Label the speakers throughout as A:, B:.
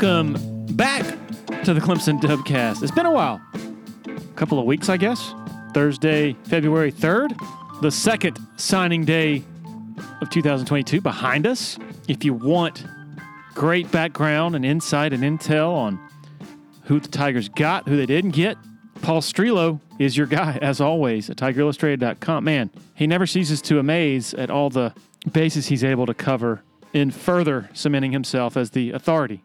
A: Welcome back to the Clemson Dubcast. It's been a while, a couple of weeks, I guess. Thursday, February 3rd, the second signing day of 2022 behind us. If you want great background and insight and intel on who the Tigers got, who they didn't get, Paul Strelow is your guy, as always, at TigerIllustrated.com. Man, he never ceases to amaze at all the bases he's able to cover in further cementing himself as the authority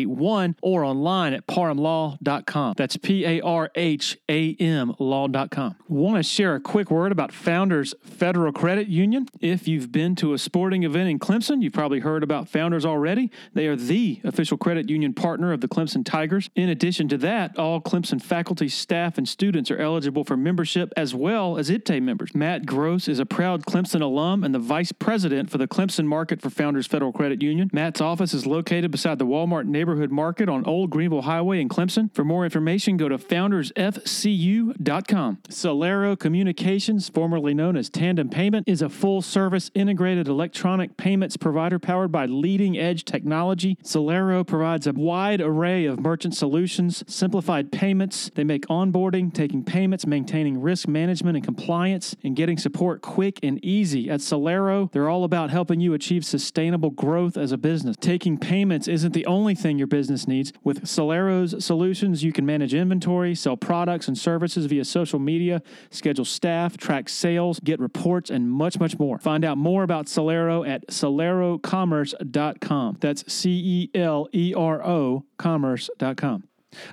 A: 881 or online at parhamlaw.com. That's P A R H A M law.com. Want to share a quick word about Founders Federal Credit Union? If you've been to a sporting event in Clemson, you've probably heard about Founders already. They are the official credit union partner of the Clemson Tigers. In addition to that, all Clemson faculty, staff, and students are eligible for membership as well as IPTAY members. Matt Gross is a proud Clemson alum and the vice president for the Clemson market for Founders Federal Credit Union. Matt's office is located beside the Walmart neighborhood Neighborhood Market on Old Greenville Highway in Clemson. For more information, go to foundersfcu.com. Celero Communications, formerly known as Tandem Payment, is a full service integrated electronic payments provider powered by leading edge technology. Celero provides a wide array of merchant solutions, simplified payments. They make onboarding, taking payments, maintaining risk management and compliance, and getting support quick and easy. At Celero, they're all about helping you achieve sustainable growth as a business. Taking payments isn't the only thing your business needs. With Celero's solutions, you can manage inventory, sell products and services via social media, schedule staff, track sales, get reports, and much, much more. Find out more about Solero at celerocommerce.com. That's C E L E R O commerce.com.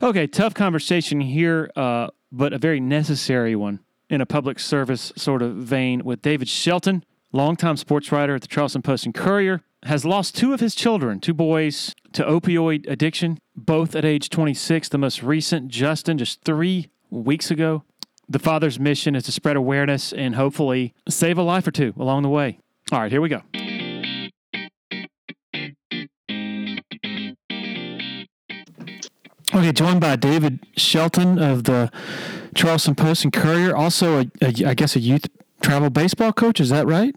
A: Okay, tough conversation here, uh, but a very necessary one in a public service sort of vein with David Shelton, longtime sports writer at the Charleston Post and Courier has lost two of his children, two boys, to opioid addiction, both at age 26. The most recent, Justin, just three weeks ago. The father's mission is to spread awareness and hopefully save a life or two along the way. All right, here we go. Okay, joined by David Shelton of the Charleston Post and Courier, also, a, a, I guess, a youth travel baseball coach. Is that right?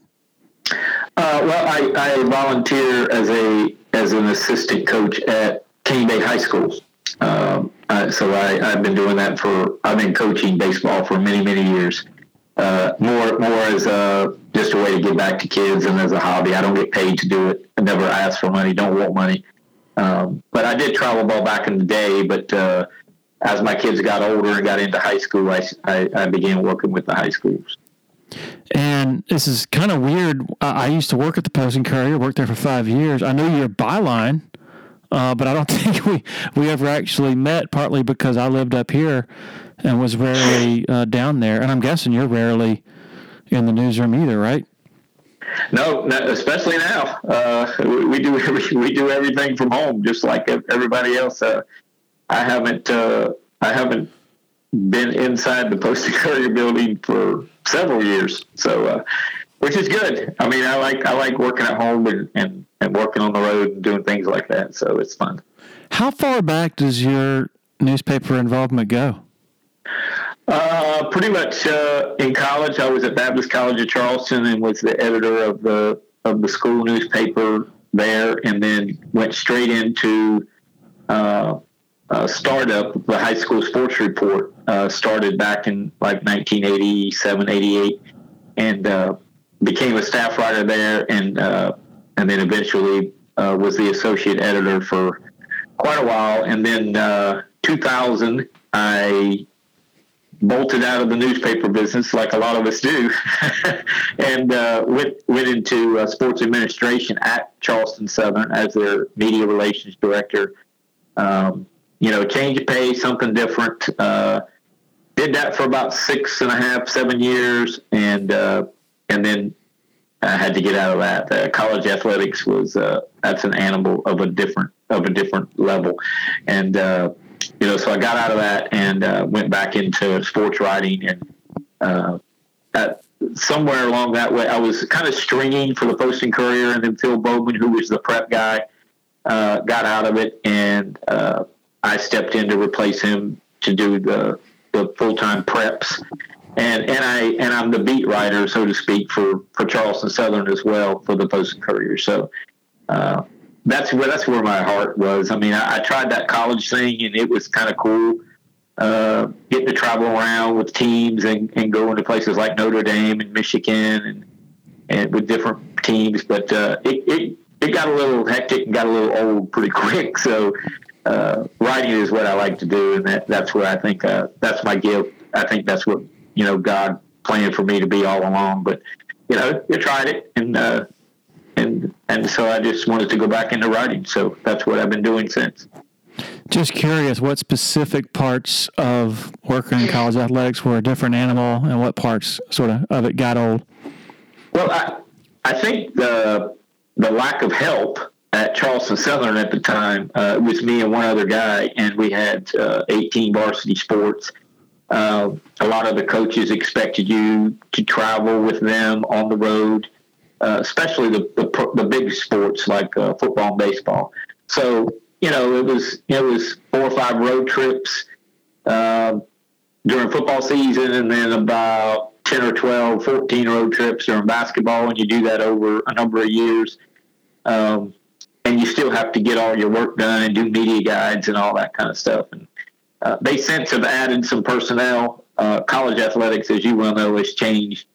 B: Uh, well, I, I volunteer as a as an assistant coach at Cane Bay High School. Um, uh, so I, have been doing that for I've been coaching baseball for many many years. Uh, more more as a just a way to give back to kids and as a hobby. I don't get paid to do it. I never ask for money. Don't want money. Um, but I did travel ball back in the day. But uh, as my kids got older and got into high school, I, I, I began working with the high schools.
A: And this is kind of weird. I, used to work at the Post and Courier, worked there for five years. I know you're byline, uh, but I don't think we, we ever actually met, partly because I lived up here and was rarely uh, down there. And I'm guessing you're rarely in the newsroom either, right?
B: No, especially now. Uh, we, we, do we do everything from home, just like everybody else. Uh, I haven't uh, I haven't been inside the Post and Courier building for several years. So, uh, which is good. I mean, I like I like working at home and, and, and working on the road and doing things like that. So it's fun.
A: How far back does your newspaper involvement go?
B: Uh, pretty much uh, in college, I was at Baptist College of Charleston and was the editor of the of the school newspaper there, and then went straight into uh, startup, the high school sports report, uh, started back in like 1987, 88, and uh, became a staff writer there, and uh, and then eventually uh, was the associate editor for quite a while. And then uh, 2000, I bolted out of the newspaper business like a lot of us do, and went went into sports administration at Charleston Southern as their media relations director. Um, you know, change of pace, something different. Uh, did that for about six and a half, seven years, and uh, and then I had to get out of that. Uh, college athletics was uh, that's an animal of a different of a different level, and uh, you know, so I got out of that and uh, went back into sports writing, and somewhere along that way, I was kind of stringing for the Post and Courier, and then Phil Bowman, who was the prep guy, got out of it, and I stepped in to replace him to do the the full time preps and and I and I'm the beat writer, so to speak, for for Charleston Southern as well for the Post and Courier. So uh, that's where that's where my heart was. I mean, I, I tried that college thing, and it was kind of cool. Uh, getting to travel around with teams and, and going to places like Notre Dame and Michigan and and with different teams, but uh, it, it it got a little hectic and got a little old pretty quick. So uh, writing is what I like to do, and that, that's where I think uh, that's my gift. I think that's what you know God planned for me to be all along. But you know, you tried it, and uh, and and so I just wanted to go back into writing. So that's what I've been doing since.
C: Just curious, what specific parts of working in college athletics were a different animal, and what parts sort of of it got old?
B: Well, I I think the the lack of help at Charleston Southern at the time uh, was me and one other guy, and we had uh, 18 varsity sports uh, a lot of the coaches expected you to travel with them on the road, uh, especially the, the, the big sports like uh, football and baseball. So you know it was it was four or five road trips um, during football season, and then about 10 or 12, 14 road trips during basketball, and you do that over a number of years. Um, and you still have to get all your work done and do media guides and all that kind of stuff. And uh, they since have added some personnel. Uh, college athletics, as you well know, has changed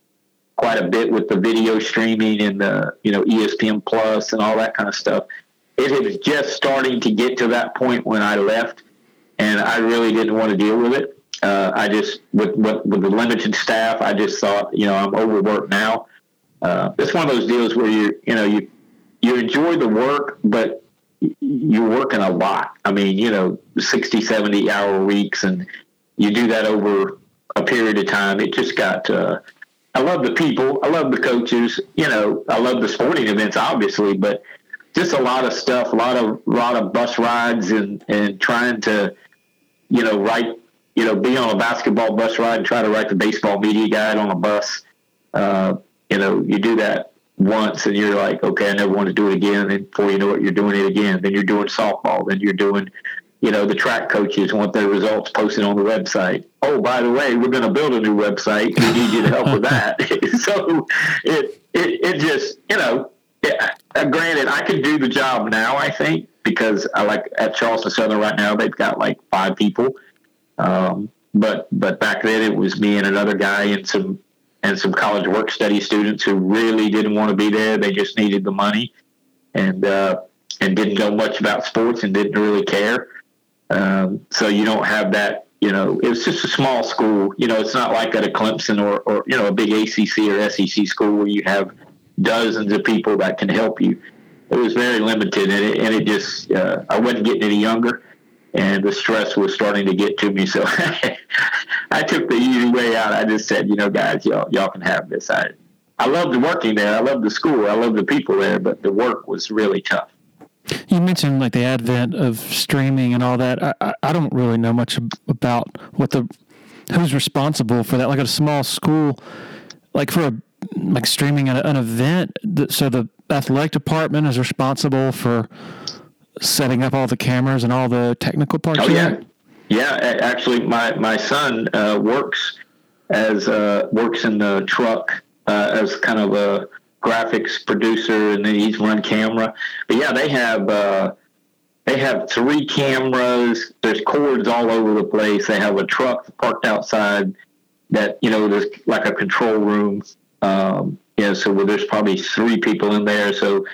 B: quite a bit with the video streaming and the you know ESPN Plus and all that kind of stuff. It was just starting to get to that point when I left, and I really didn't want to deal with it. Uh, I just with, with, with the limited staff, I just thought you know I'm overworked now. Uh, it's one of those deals where you you know you you enjoy the work, but you're working a lot. I mean, you know, 60, 70 hour weeks, and you do that over a period of time. It just got, uh, I love the people. I love the coaches. You know, I love the sporting events, obviously, but just a lot of stuff, a lot of, a lot of bus rides and, and trying to, you know, write, you know, be on a basketball bus ride and try to write the baseball media guide on a bus. Uh, you know, you do that once and you're like, okay, I never want to do it again. And before you know it, you're doing it again. Then you're doing softball. Then you're doing, you know, the track coaches want their results posted on the website. Oh, by the way, we're going to build a new website. We need you to help with that. so it, it, it just, you know, it, uh, granted, I could do the job now, I think, because I like at Charleston Southern right now, they've got like five people. Um, but, but back then it was me and another guy and some and some college work study students who really didn't want to be there. They just needed the money and uh, and didn't know much about sports and didn't really care. Um, so you don't have that. You know, it's just a small school. You know, it's not like at a Clemson or, or you know a big ACC or SEC school where you have dozens of people that can help you. It was very limited, and it, and it just uh, I wasn't getting any younger and the stress was starting to get to me. So I took the easy way out. I just said, you know, guys, y'all y'all can have this. I I loved working there. I loved the school. I loved the people there, but the work was really tough.
C: You mentioned like the advent of streaming and all that. I, I, I don't really know much about what the who's responsible for that. Like a small school, like for a like streaming an, an event. So the athletic department is responsible for setting up all the cameras and all the technical parts?
B: Oh yeah, yeah. Actually, my my son uh, works as uh, works in the truck uh, as kind of a graphics producer, and then he's run camera. But yeah, they have uh, they have three cameras. There's cords all over the place. They have a truck parked outside that you know there's like a control room. Um, yeah, so there's probably three people in there. So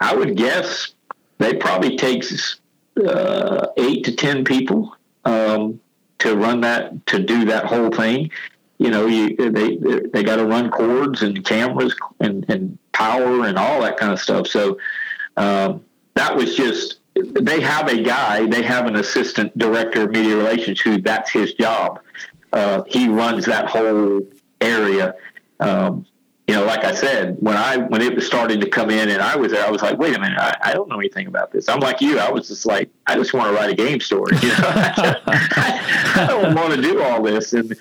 B: I would guess they probably takes uh, eight to ten people um, to run that to do that whole thing. You know, you they they got to run cords and cameras and, and power and all that kind of stuff. So um, that was just they have a guy, they have an assistant director of media relations who that's his job. Uh, he runs that whole area. Um, you know, like I said, when I when it was starting to come in and I was there, I was like, wait a minute, I, I don't know anything about this. I'm like you. I was just like, I just want to write a game story. You know, I, I, don't want to do all this. And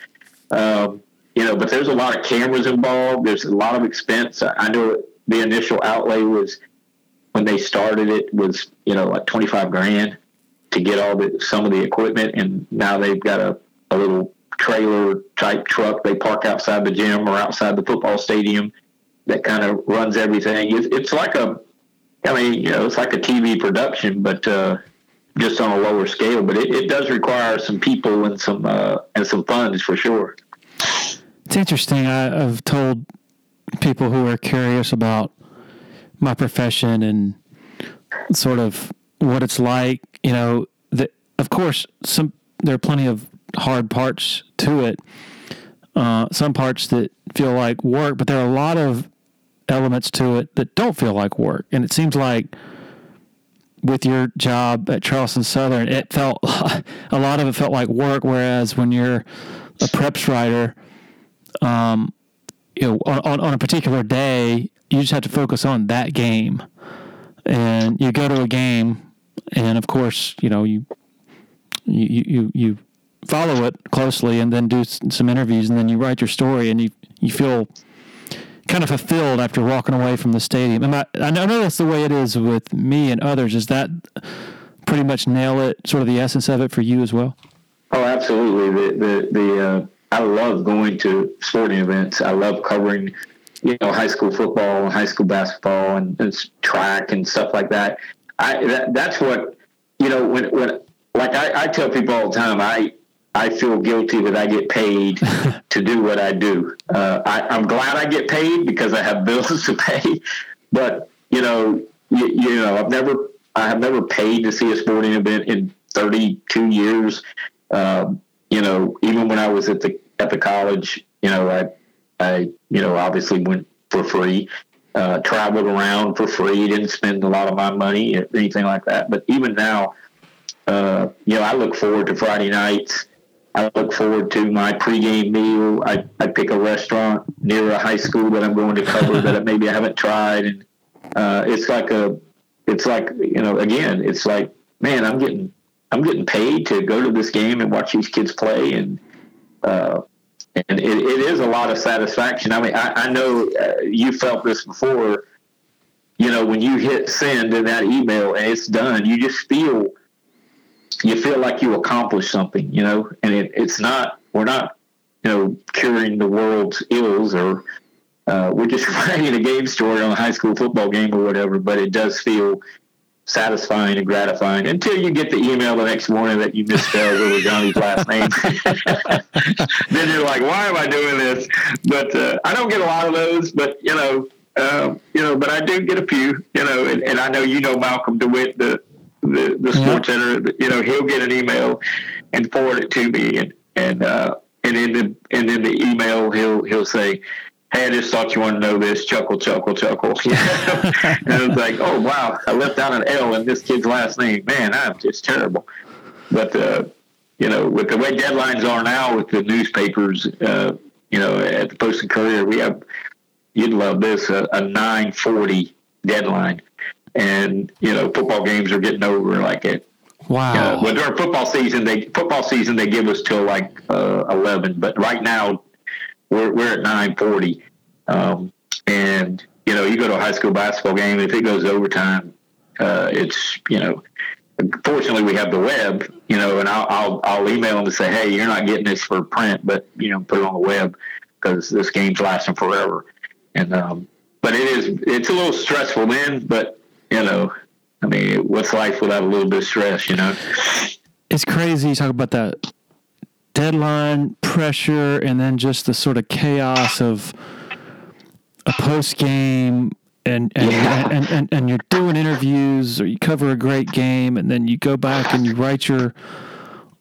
B: um, you know, but there's a lot of cameras involved. There's a lot of expense. I know the initial outlay was when they started it was you know like 25 grand to get all the some of the equipment, and now they've got a, a little trailer type truck they park outside the gym or outside the football stadium that kind of runs everything. It's, it's like a, I mean, you know, it's like a TV production, but uh, just on a lower scale. But it, it does require some people and some uh, and some funds for sure.
C: It's interesting. I, I've told people who are curious about my profession and sort of what it's like. You know, that of course some there are plenty of hard parts to it. Uh, some parts that feel like work, but there are a lot of elements to it that don't feel like work. And it seems like with your job at Charleston Southern, it felt a lot of it felt like work. Whereas when you're a preps writer, um, you know, on, on a particular day, you just have to focus on that game. And you go to a game, and of course, you know, you you you you follow it closely and then do some interviews and then you write your story and you you feel kind of fulfilled after walking away from the stadium. Am I, I know that's the way it is with me and others. Is that pretty much nail it, sort of the essence of it for you as well?
B: Oh, absolutely. The the, the uh, I love going to sporting events. I love covering, you know, high school football and high school basketball and, and track and stuff like that. I that, that's what you know when when like I, I tell people all the time. I I feel guilty that I get paid to do what I do. Uh, I, am glad I get paid because I have bills to pay. But you know, you, you, know, I've never, I have never paid to see a sporting event in 32 years. Um, you know, even when I was at the at the college, you know, I, I, you know, obviously went for free, uh, traveled around for free, didn't spend a lot of my money or anything like that. But even now, uh, you know, I look forward to Friday nights I look forward to my pregame meal. I, I pick a restaurant near a high school that I'm going to cover that maybe I haven't tried, and uh, it's like a, it's like you know, again, it's like man, I'm getting I'm getting paid to go to this game and watch these kids play, and uh, and it, it is a lot of satisfaction. I mean, I, I know uh, you felt this before. You know, when you hit send in that email and it's done, you just feel you feel like you accomplished something, you know, and it, it's not, we're not, you know, curing the world's ills or uh, we're just writing a game story on a high school football game or whatever, but it does feel satisfying and gratifying until you get the email the next morning that you misspelled little Johnny's last name. then you're like, why am I doing this? But uh, I don't get a lot of those, but you know, uh, you know, but I do get a few, you know, and, and I know you know Malcolm DeWitt, the the, the sports center, you know, he'll get an email and forward it to me, and and uh, and in the and in the email he'll he'll say, "Hey, I just thought you wanted to know this." Chuckle, chuckle, chuckle. and it's like, "Oh wow, I left out an L in this kid's last name. Man, I'm just terrible." But uh, you know, with the way deadlines are now with the newspapers, uh, you know, at the Post and Courier, we have you'd love this a, a nine forty deadline and you know football games are getting over like it.
C: Wow.
B: Uh, but during football season, they football season they give us till like uh, eleven, but right now we're we're at nine forty, um, and you know you go to a high school basketball game, if it goes overtime, uh, it's you know. Fortunately, we have the web, you know, and I'll, I'll I'll email them to say, hey, you're not getting this for print, but you know, put it on the web because this game's lasting forever. And um, but it is it's a little stressful then, but you know, I mean, what's life without a little bit of stress, you know?
C: It's crazy. You talk about that deadline pressure and then just the sort of chaos of a post game and and, yeah. and, and, and, you're doing interviews or you cover a great game and then you go back and you write your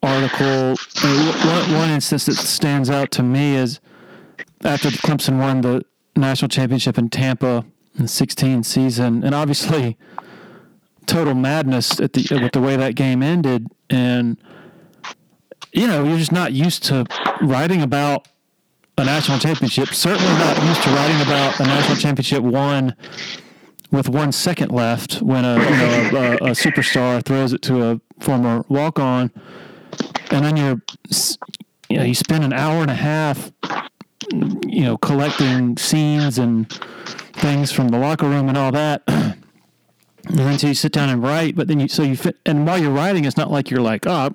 C: article. One, one instance that stands out to me is after Clemson won the national championship in Tampa in the 16 season, and obviously total madness at the with the way that game ended, and you know you're just not used to writing about a national championship. Certainly not used to writing about a national championship won with one second left when a you know a, a superstar throws it to a former walk on, and then you're you know you spend an hour and a half you know collecting scenes and things from the locker room and all that. And then so you sit down and write, but then you so you fit, and while you're writing, it's not like you're like, oh,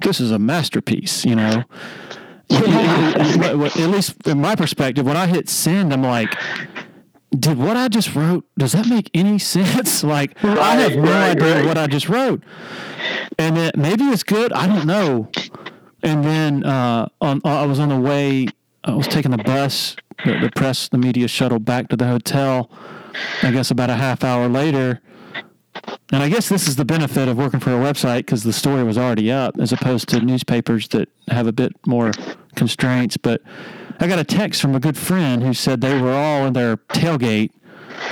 C: this is a masterpiece, you know. at least in my perspective, when I hit send, I'm like, did what I just wrote, does that make any sense? Like, right, I have no right, idea right. what I just wrote. And it, maybe it's good. I don't know. And then uh, on, I was on the way, I was taking the bus, the, the press, the media shuttle back to the hotel. I guess about a half hour later, and I guess this is the benefit of working for a website because the story was already up as opposed to newspapers that have a bit more constraints. But I got a text from a good friend who said they were all in their tailgate,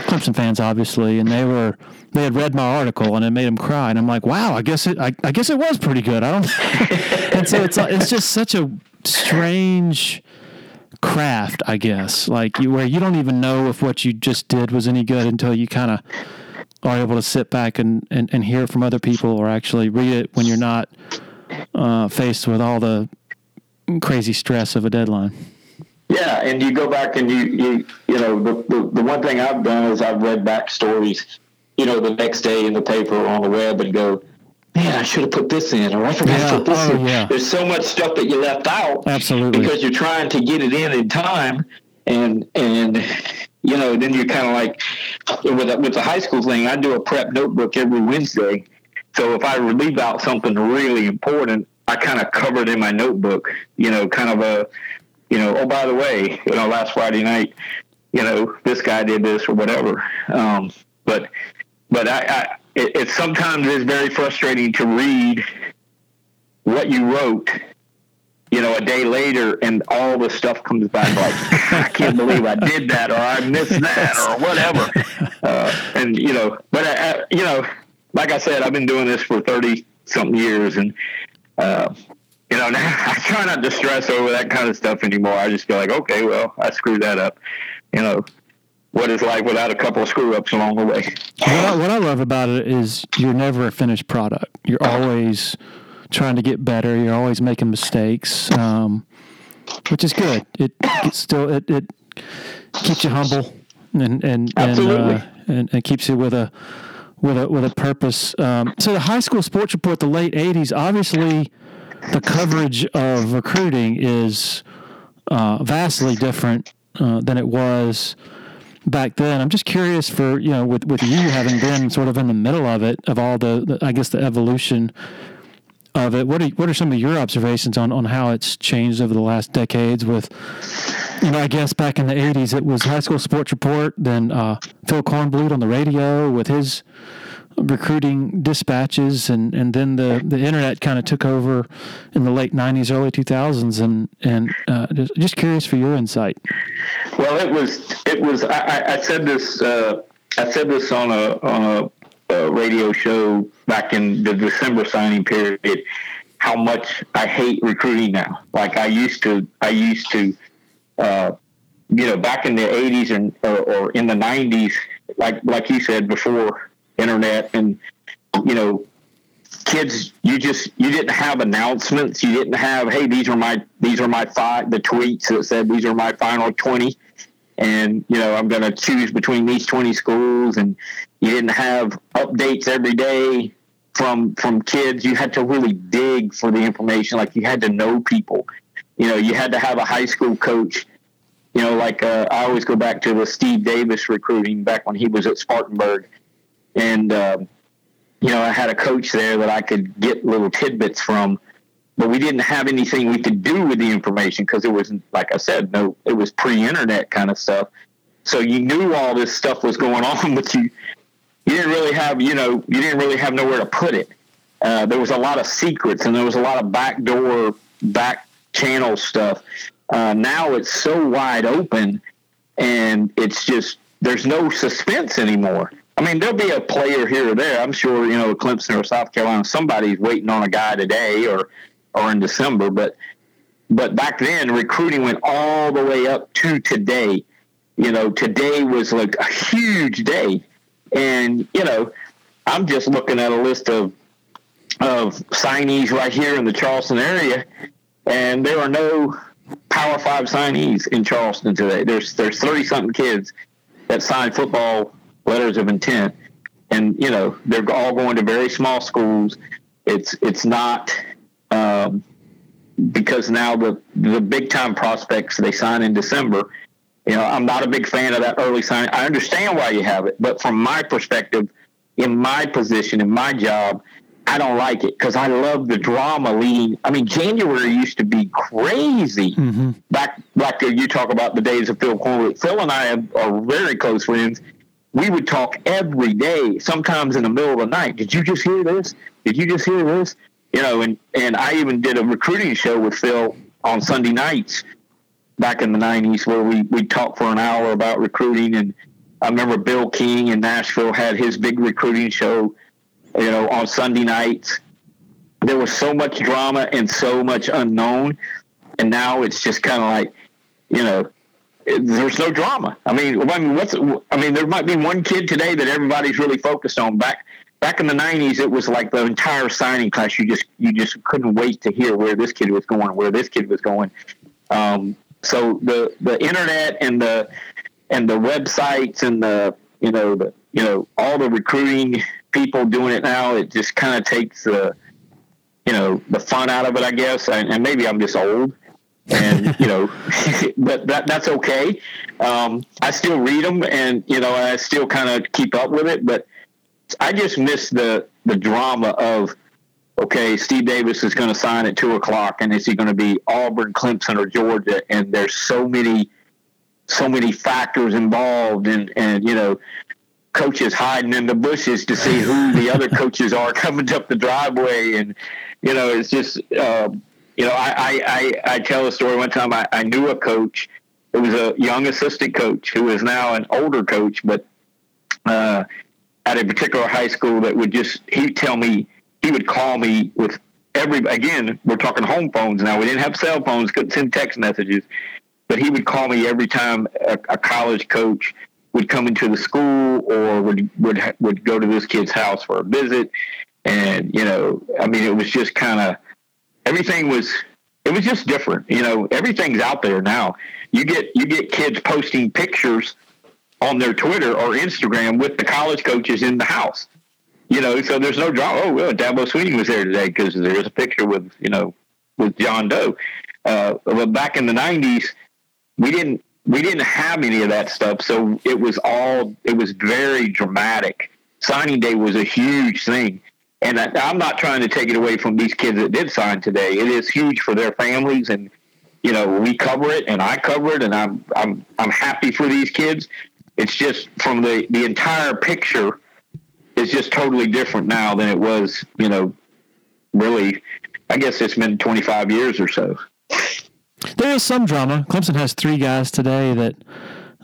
C: Clemson fans obviously, and they were they had read my article and it made them cry. And I'm like, wow, I guess it I, I guess it was pretty good. I don't. and so it's it's just such a strange craft, I guess, like you, where you don't even know if what you just did was any good until you kind of are able to sit back and, and, and hear from other people or actually read it when you're not uh, faced with all the crazy stress of a deadline.
B: Yeah, and you go back and you you you know the, the, the one thing I've done is I've read back stories, you know, the next day in the paper or on the web and go, man, I should have put this in, or I forgot yeah. to put this oh, in. Yeah. There's so much stuff that you left out,
C: absolutely,
B: because you're trying to get it in in time, and and you know, then you're kind of like with with the high school thing. I do a prep notebook every Wednesday, so if I leave out something really important, I kind of cover it in my notebook. You know, kind of a, you know, oh by the way, you know, last Friday night, you know, this guy did this or whatever. Um, but but I, I it, it sometimes is very frustrating to read what you wrote you know, a day later and all the stuff comes back like, I can't believe I did that or I missed that or whatever. Uh, and, you know, but, I, I, you know, like I said, I've been doing this for 30 something years and, uh, you know, now I try not to stress over that kind of stuff anymore. I just go like, okay, well, I screwed that up. You know, what is life without a couple of screw ups along the way?
C: What I, what I love about it is you're never a finished product. You're always trying to get better. You're always making mistakes, um, which is good. It, it still it, it keeps you humble and and and, uh, and, and keeps you with a with a with a purpose. Um, so the high school sports report, the late '80s, obviously, the coverage of recruiting is uh, vastly different uh, than it was back then. I'm just curious for you know with with you having been sort of in the middle of it of all the, the I guess the evolution of it. What are what are some of your observations on, on how it's changed over the last decades? With you know, I guess back in the '80s it was High School Sports Report, then uh, Phil Kornblut on the radio with his recruiting dispatches, and, and then the, the internet kind of took over in the late '90s, early 2000s, and and uh, just, just curious for your insight.
B: Well, it was it was I, I said this uh, I said this on a on a uh, radio show back in the December signing period how much I hate recruiting now. Like I used to, I used to, uh, you know, back in the '80s and or, or in the '90s, like like you said before, internet and you know, kids, you just you didn't have announcements. You didn't have, hey, these are my these are my five the tweets that said these are my final twenty. And you know I'm going to choose between these 20 schools. And you didn't have updates every day from from kids. You had to really dig for the information. Like you had to know people. You know you had to have a high school coach. You know like uh, I always go back to the Steve Davis recruiting back when he was at Spartanburg and uh, you know I had a coach there that I could get little tidbits from but we didn't have anything we could do with the information because it wasn't like I said, no, it was pre-internet kind of stuff. So you knew all this stuff was going on, but you you didn't really have you know you didn't really have nowhere to put it. Uh, there was a lot of secrets and there was a lot of backdoor back channel stuff. Uh, now it's so wide open, and it's just there's no suspense anymore. I mean, there'll be a player here or there. I'm sure, you know, Clemson or South Carolina, somebody's waiting on a guy today or or in December, but but back then recruiting went all the way up to today. You know, today was like a huge day, and you know, I'm just looking at a list of of signees right here in the Charleston area, and there are no Power Five signees in Charleston today. There's there's thirty something kids that signed football letters of intent, and you know they're all going to very small schools. It's it's not um, because now the the big time prospects they sign in December. You know, I'm not a big fan of that early sign. I understand why you have it, but from my perspective, in my position, in my job, I don't like it because I love the drama leading. I mean, January used to be crazy. Mm-hmm. Back, back you talk about the days of Phil Kornblut. Phil and I are very close friends. We would talk every day, sometimes in the middle of the night. Did you just hear this? Did you just hear this? You know, and, and I even did a recruiting show with Phil on Sunday nights back in the 90s where we, we talked for an hour about recruiting. And I remember Bill King in Nashville had his big recruiting show you know, on Sunday nights. There was so much drama and so much unknown. And now it's just kind of like, you know, there's no drama. I mean, I mean, what's, I mean, there might be one kid today that everybody's really focused on. Back, back in the '90s, it was like the entire signing class. You just, you just couldn't wait to hear where this kid was going, where this kid was going. Um, so the the internet and the and the websites and the you know the you know all the recruiting people doing it now, it just kind of takes the, you know, the fun out of it, I guess. And, and maybe I'm just old, and you know, but that that's okay. Um, I still read them, and you know, I still kind of keep up with it. But I just miss the the drama of okay, Steve Davis is going to sign at two o'clock, and is he going to be Auburn, Clemson, or Georgia? And there's so many, so many factors involved, and and you know, coaches hiding in the bushes to see who the other coaches are coming up the driveway, and you know, it's just uh, you know, I, I I I tell a story. One time, I, I knew a coach. It was a young assistant coach who is now an older coach, but uh, at a particular high school that would just he'd tell me he would call me with every again we're talking home phones now we didn't have cell phones couldn't send text messages but he would call me every time a, a college coach would come into the school or would would would go to this kid's house for a visit, and you know, I mean, it was just kind of everything was it was just different. You know, everything's out there now. You get you get kids posting pictures on their Twitter or Instagram with the college coaches in the house. You know, so there's no drama. Oh, well, Dabo Swinney was there today because there's a picture with you know with John Doe. Uh, but back in the '90s, we didn't we didn't have any of that stuff. So it was all, it was very dramatic. Signing day was a huge thing. And I, I'm not trying to take it away from these kids that did sign today. It is huge for their families and, you know, we cover it and I cover it and I'm, I'm, I'm happy for these kids. It's just from the, the entire picture is just totally different now than it was, you know, really, I guess it's been 25 years or so.
C: There is some drama. Clemson has three guys today that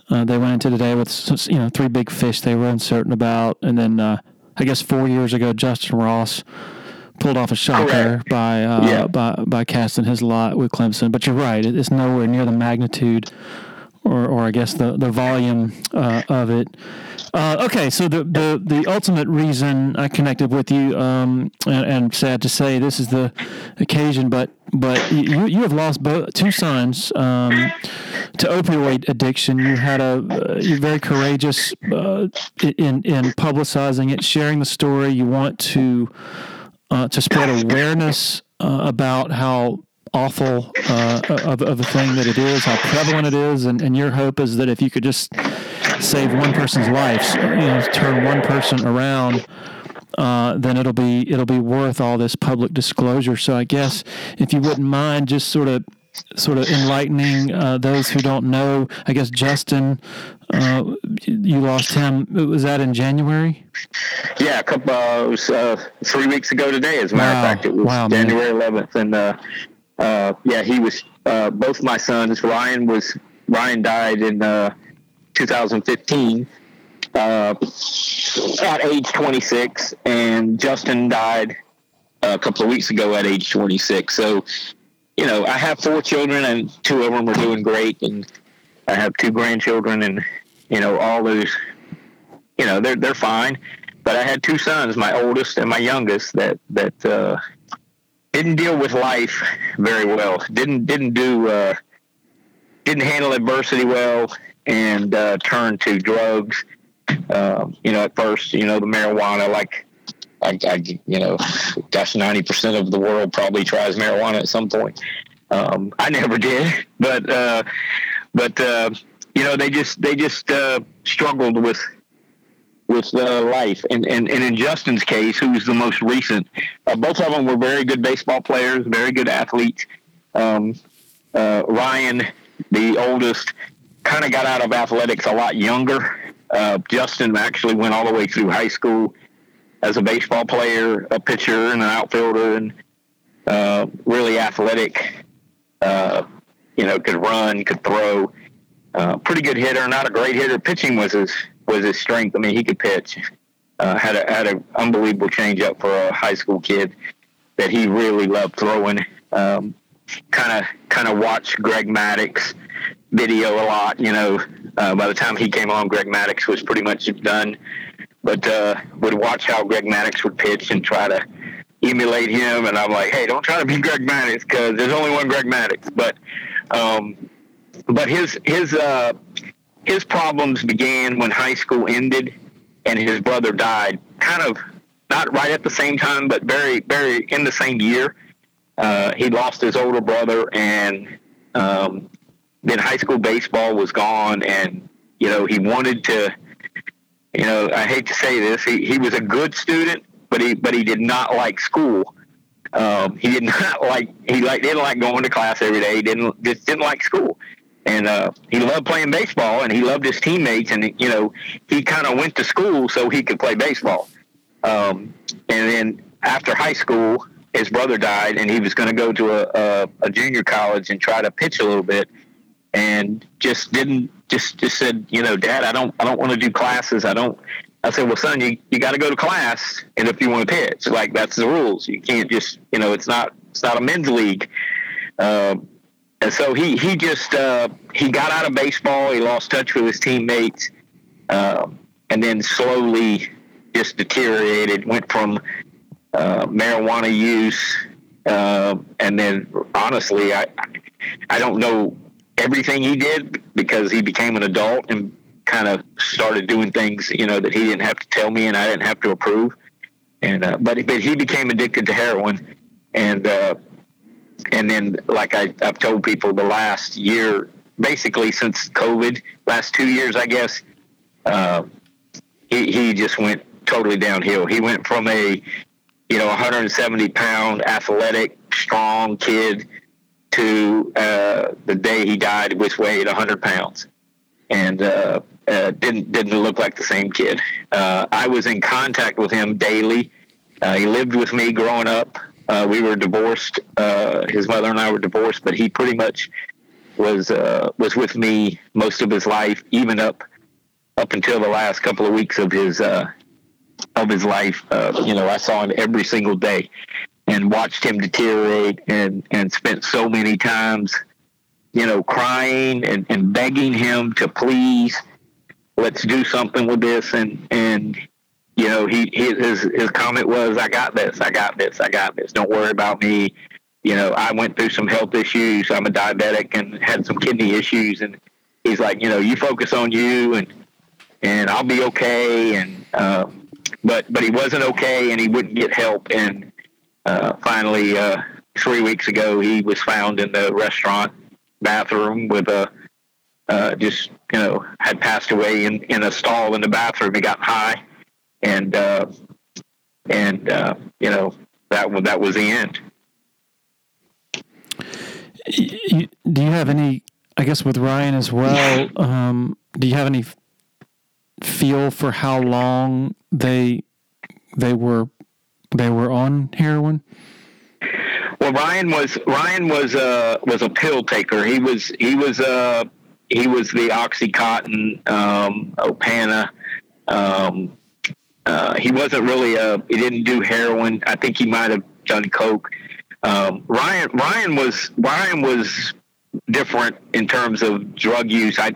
C: uh, they went into today with you know three big fish they were uncertain about, and then uh, I guess four years ago Justin Ross pulled off a shocker by uh, yeah. by by casting his lot with Clemson. But you're right; it's nowhere near the magnitude or, or I guess the the volume uh, of it. Uh, okay, so the, the the ultimate reason I connected with you, um, and, and, sad to say, this is the occasion, but but you you have lost both two sons um, to opioid addiction. You had a uh, you're very courageous uh, in in publicizing it, sharing the story. You want to uh, to spread awareness uh, about how awful uh, of, of a thing that it is, how prevalent it is, and, and your hope is that if you could just save one person's life, you know, turn one person around, uh, then it'll be it'll be worth all this public disclosure. So I guess if you wouldn't mind, just sort of sort of enlightening uh, those who don't know. I guess Justin, uh, you lost him. Was that in January?
B: Yeah, a couple. Uh, was, uh, three weeks ago today. As a matter wow. of fact, it was wow, January 11th, and uh, uh, yeah, he was. Uh, both my sons. Ryan was. Ryan died in uh, 2015 uh, at age 26, and Justin died a couple of weeks ago at age 26. So, you know, I have four children, and two of them are doing great, and I have two grandchildren, and you know, all those, you know, they're they're fine. But I had two sons, my oldest and my youngest, that that uh, didn't deal with life very well. Didn't didn't do uh, didn't handle adversity well, and uh, turned to drugs. Um, you know, at first, you know, the marijuana, like I, I, you know, gosh, ninety percent of the world probably tries marijuana at some point. Um, I never did, but uh, but uh, you know, they just they just uh, struggled with with uh, life. And, and and in Justin's case, who's the most recent, uh, both of them were very good baseball players, very good athletes. Um, uh, Ryan, the oldest, kind of got out of athletics a lot younger. Uh, Justin actually went all the way through high school as a baseball player, a pitcher, and an outfielder, and uh, really athletic. Uh, you know, could run, could throw. Pretty good hitter, not a great hitter. Pitching was his was his strength. I mean, he could pitch. Uh, had a had an unbelievable changeup for a high school kid that he really loved throwing. Kind of kind of watched Greg Maddux video a lot. You know, uh, by the time he came on, Greg Maddux was pretty much done but uh, would watch how Greg Maddux would pitch and try to emulate him. And I'm like, hey, don't try to be Greg Maddux because there's only one Greg Maddux. But um, but his his uh, his problems began when high school ended and his brother died. Kind of not right at the same time, but very very in the same year. Uh, he lost his older brother, and um, then high school baseball was gone, and you know he wanted to you know, I hate to say this, he, he was a good student, but he but he did not like school. Um, he did not like he like didn't like going to class every day. He didn't just didn't like school, and uh, he loved playing baseball and he loved his teammates. And you know, he kind of went to school so he could play baseball. Um, and then after high school, his brother died, and he was going to go to a, a, a junior college and try to pitch a little bit and just didn't just just said, you know, Dad, I don't I don't want to do classes. I don't. I said, well, son, you, you got to go to class, and if you want to pitch, like that's the rules. You can't just you know, it's not it's not a men's league. Uh, and so he he just uh, he got out of baseball. He lost touch with his teammates, uh, and then slowly just deteriorated. Went from uh, marijuana use, uh, and then honestly, I I don't know everything he did because he became an adult and kind of started doing things, you know, that he didn't have to tell me and I didn't have to approve. And uh, but but he became addicted to heroin, and uh, and then like I, I've told people the last year, basically since COVID, last two years, I guess, uh, he he just went totally downhill. He went from a you know 170 pound athletic strong kid to uh, the day he died, which weighed 100 pounds, and uh, uh, didn't didn't look like the same kid. Uh, I was in contact with him daily. Uh, he lived with me growing up. Uh, we were divorced. Uh, his mother and I were divorced, but he pretty much was uh, was with me most of his life, even up up until the last couple of weeks of his uh, of his life. you know, I saw him every single day and watched him deteriorate and, and spent so many times, you know, crying and, and begging him to please let's do something with this. And, and, you know, he, his, his comment was, I got this, I got this, I got this. Don't worry about me. You know, I went through some health issues. I'm a diabetic and had some kidney issues. And he's like, you know, you focus on you and, and I'll be okay. And, um, but, but he wasn't okay and he wouldn't get help. And, uh, finally, uh, three weeks ago, he was found in the restaurant bathroom with a uh, just you know had passed away in, in a stall in the bathroom. He got high, and uh, and uh, you know that that was the end.
C: do you have any? I guess with Ryan as well. Um, do you have any feel for how long they they were they were on heroin?
B: Well, Ryan was Ryan was a was a pill taker. He was he was uh he was the OxyContin, um, Opana. Um, uh, he wasn't really a he didn't do heroin. I think he might have done coke. um, Ryan Ryan was Ryan was different in terms of drug use. I,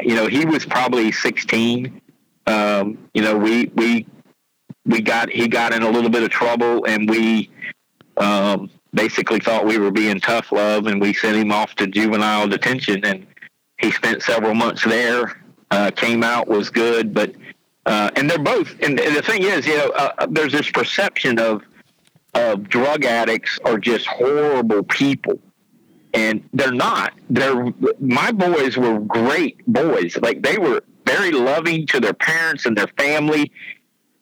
B: you know, he was probably 16. Um, you know, we we we got he got in a little bit of trouble, and we um, basically thought we were being tough love, and we sent him off to juvenile detention, and he spent several months there. Uh, came out was good, but uh, and they're both. And, and the thing is, you know, uh, there's this perception of of drug addicts are just horrible people and they're not. They're my boys were great boys. Like they were very loving to their parents and their family,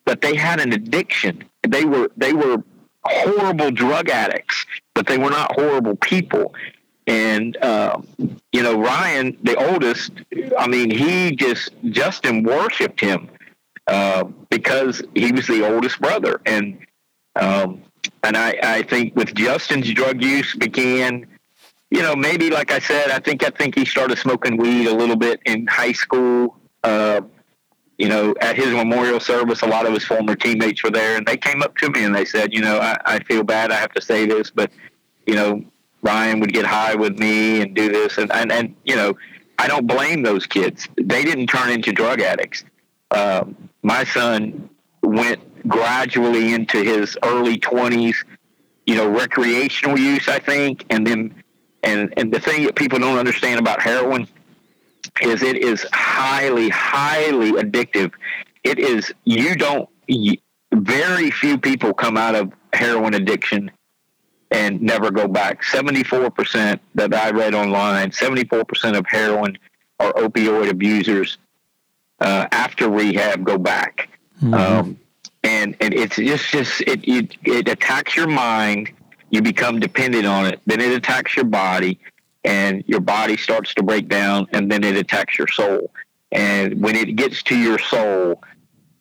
B: but they had an addiction. They were they were horrible drug addicts, but they were not horrible people. And uh, you know, Ryan, the oldest, I mean, he just Justin worshipped him uh, because he was the oldest brother, and um, and I, I think with Justin's drug use began you know, maybe like I said, I think I think he started smoking weed a little bit in high school. Uh, you know, at his memorial service, a lot of his former teammates were there, and they came up to me and they said, you know, I, I feel bad, I have to say this, but you know, Ryan would get high with me and do this, and and, and you know, I don't blame those kids. They didn't turn into drug addicts. Um, my son went gradually into his early twenties, you know, recreational use, I think, and then and and the thing that people don't understand about heroin is it is highly, highly addictive. It is you don't. Very few people come out of heroin addiction and never go back. Seventy four percent that I read online. Seventy four percent of heroin or opioid abusers uh, after rehab go back. Mm-hmm. Um, and and it's just just it, it it attacks your mind you become dependent on it. Then it attacks your body, and your body starts to break down, and then it attacks your soul. And when it gets to your soul,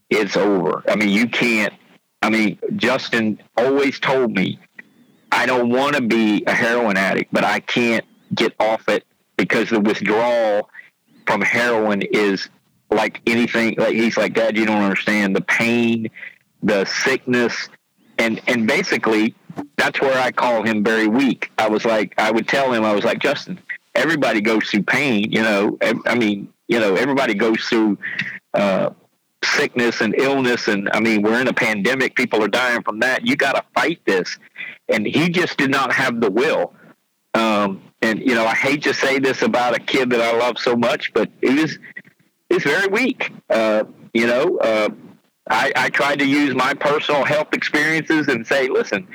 B: it's over. I mean, you can't. I mean, Justin always told me, I don't want to be a heroin addict, but I can't get off it because the withdrawal from heroin is like anything. Like he's like, Dad, you don't understand the pain, the sickness, and and basically that's where I call him very weak. I was like, I would tell him, I was like, Justin, everybody goes through pain, you know. I mean, you know, everybody goes through uh, sickness and illness, and I mean, we're in a pandemic. People are dying from that. You got to fight this, and he just did not have the will. Um, and you know, I hate to say this about a kid that I love so much, but it was it's very weak. Uh, you know, uh, I, I tried to use my personal health experiences and say, listen,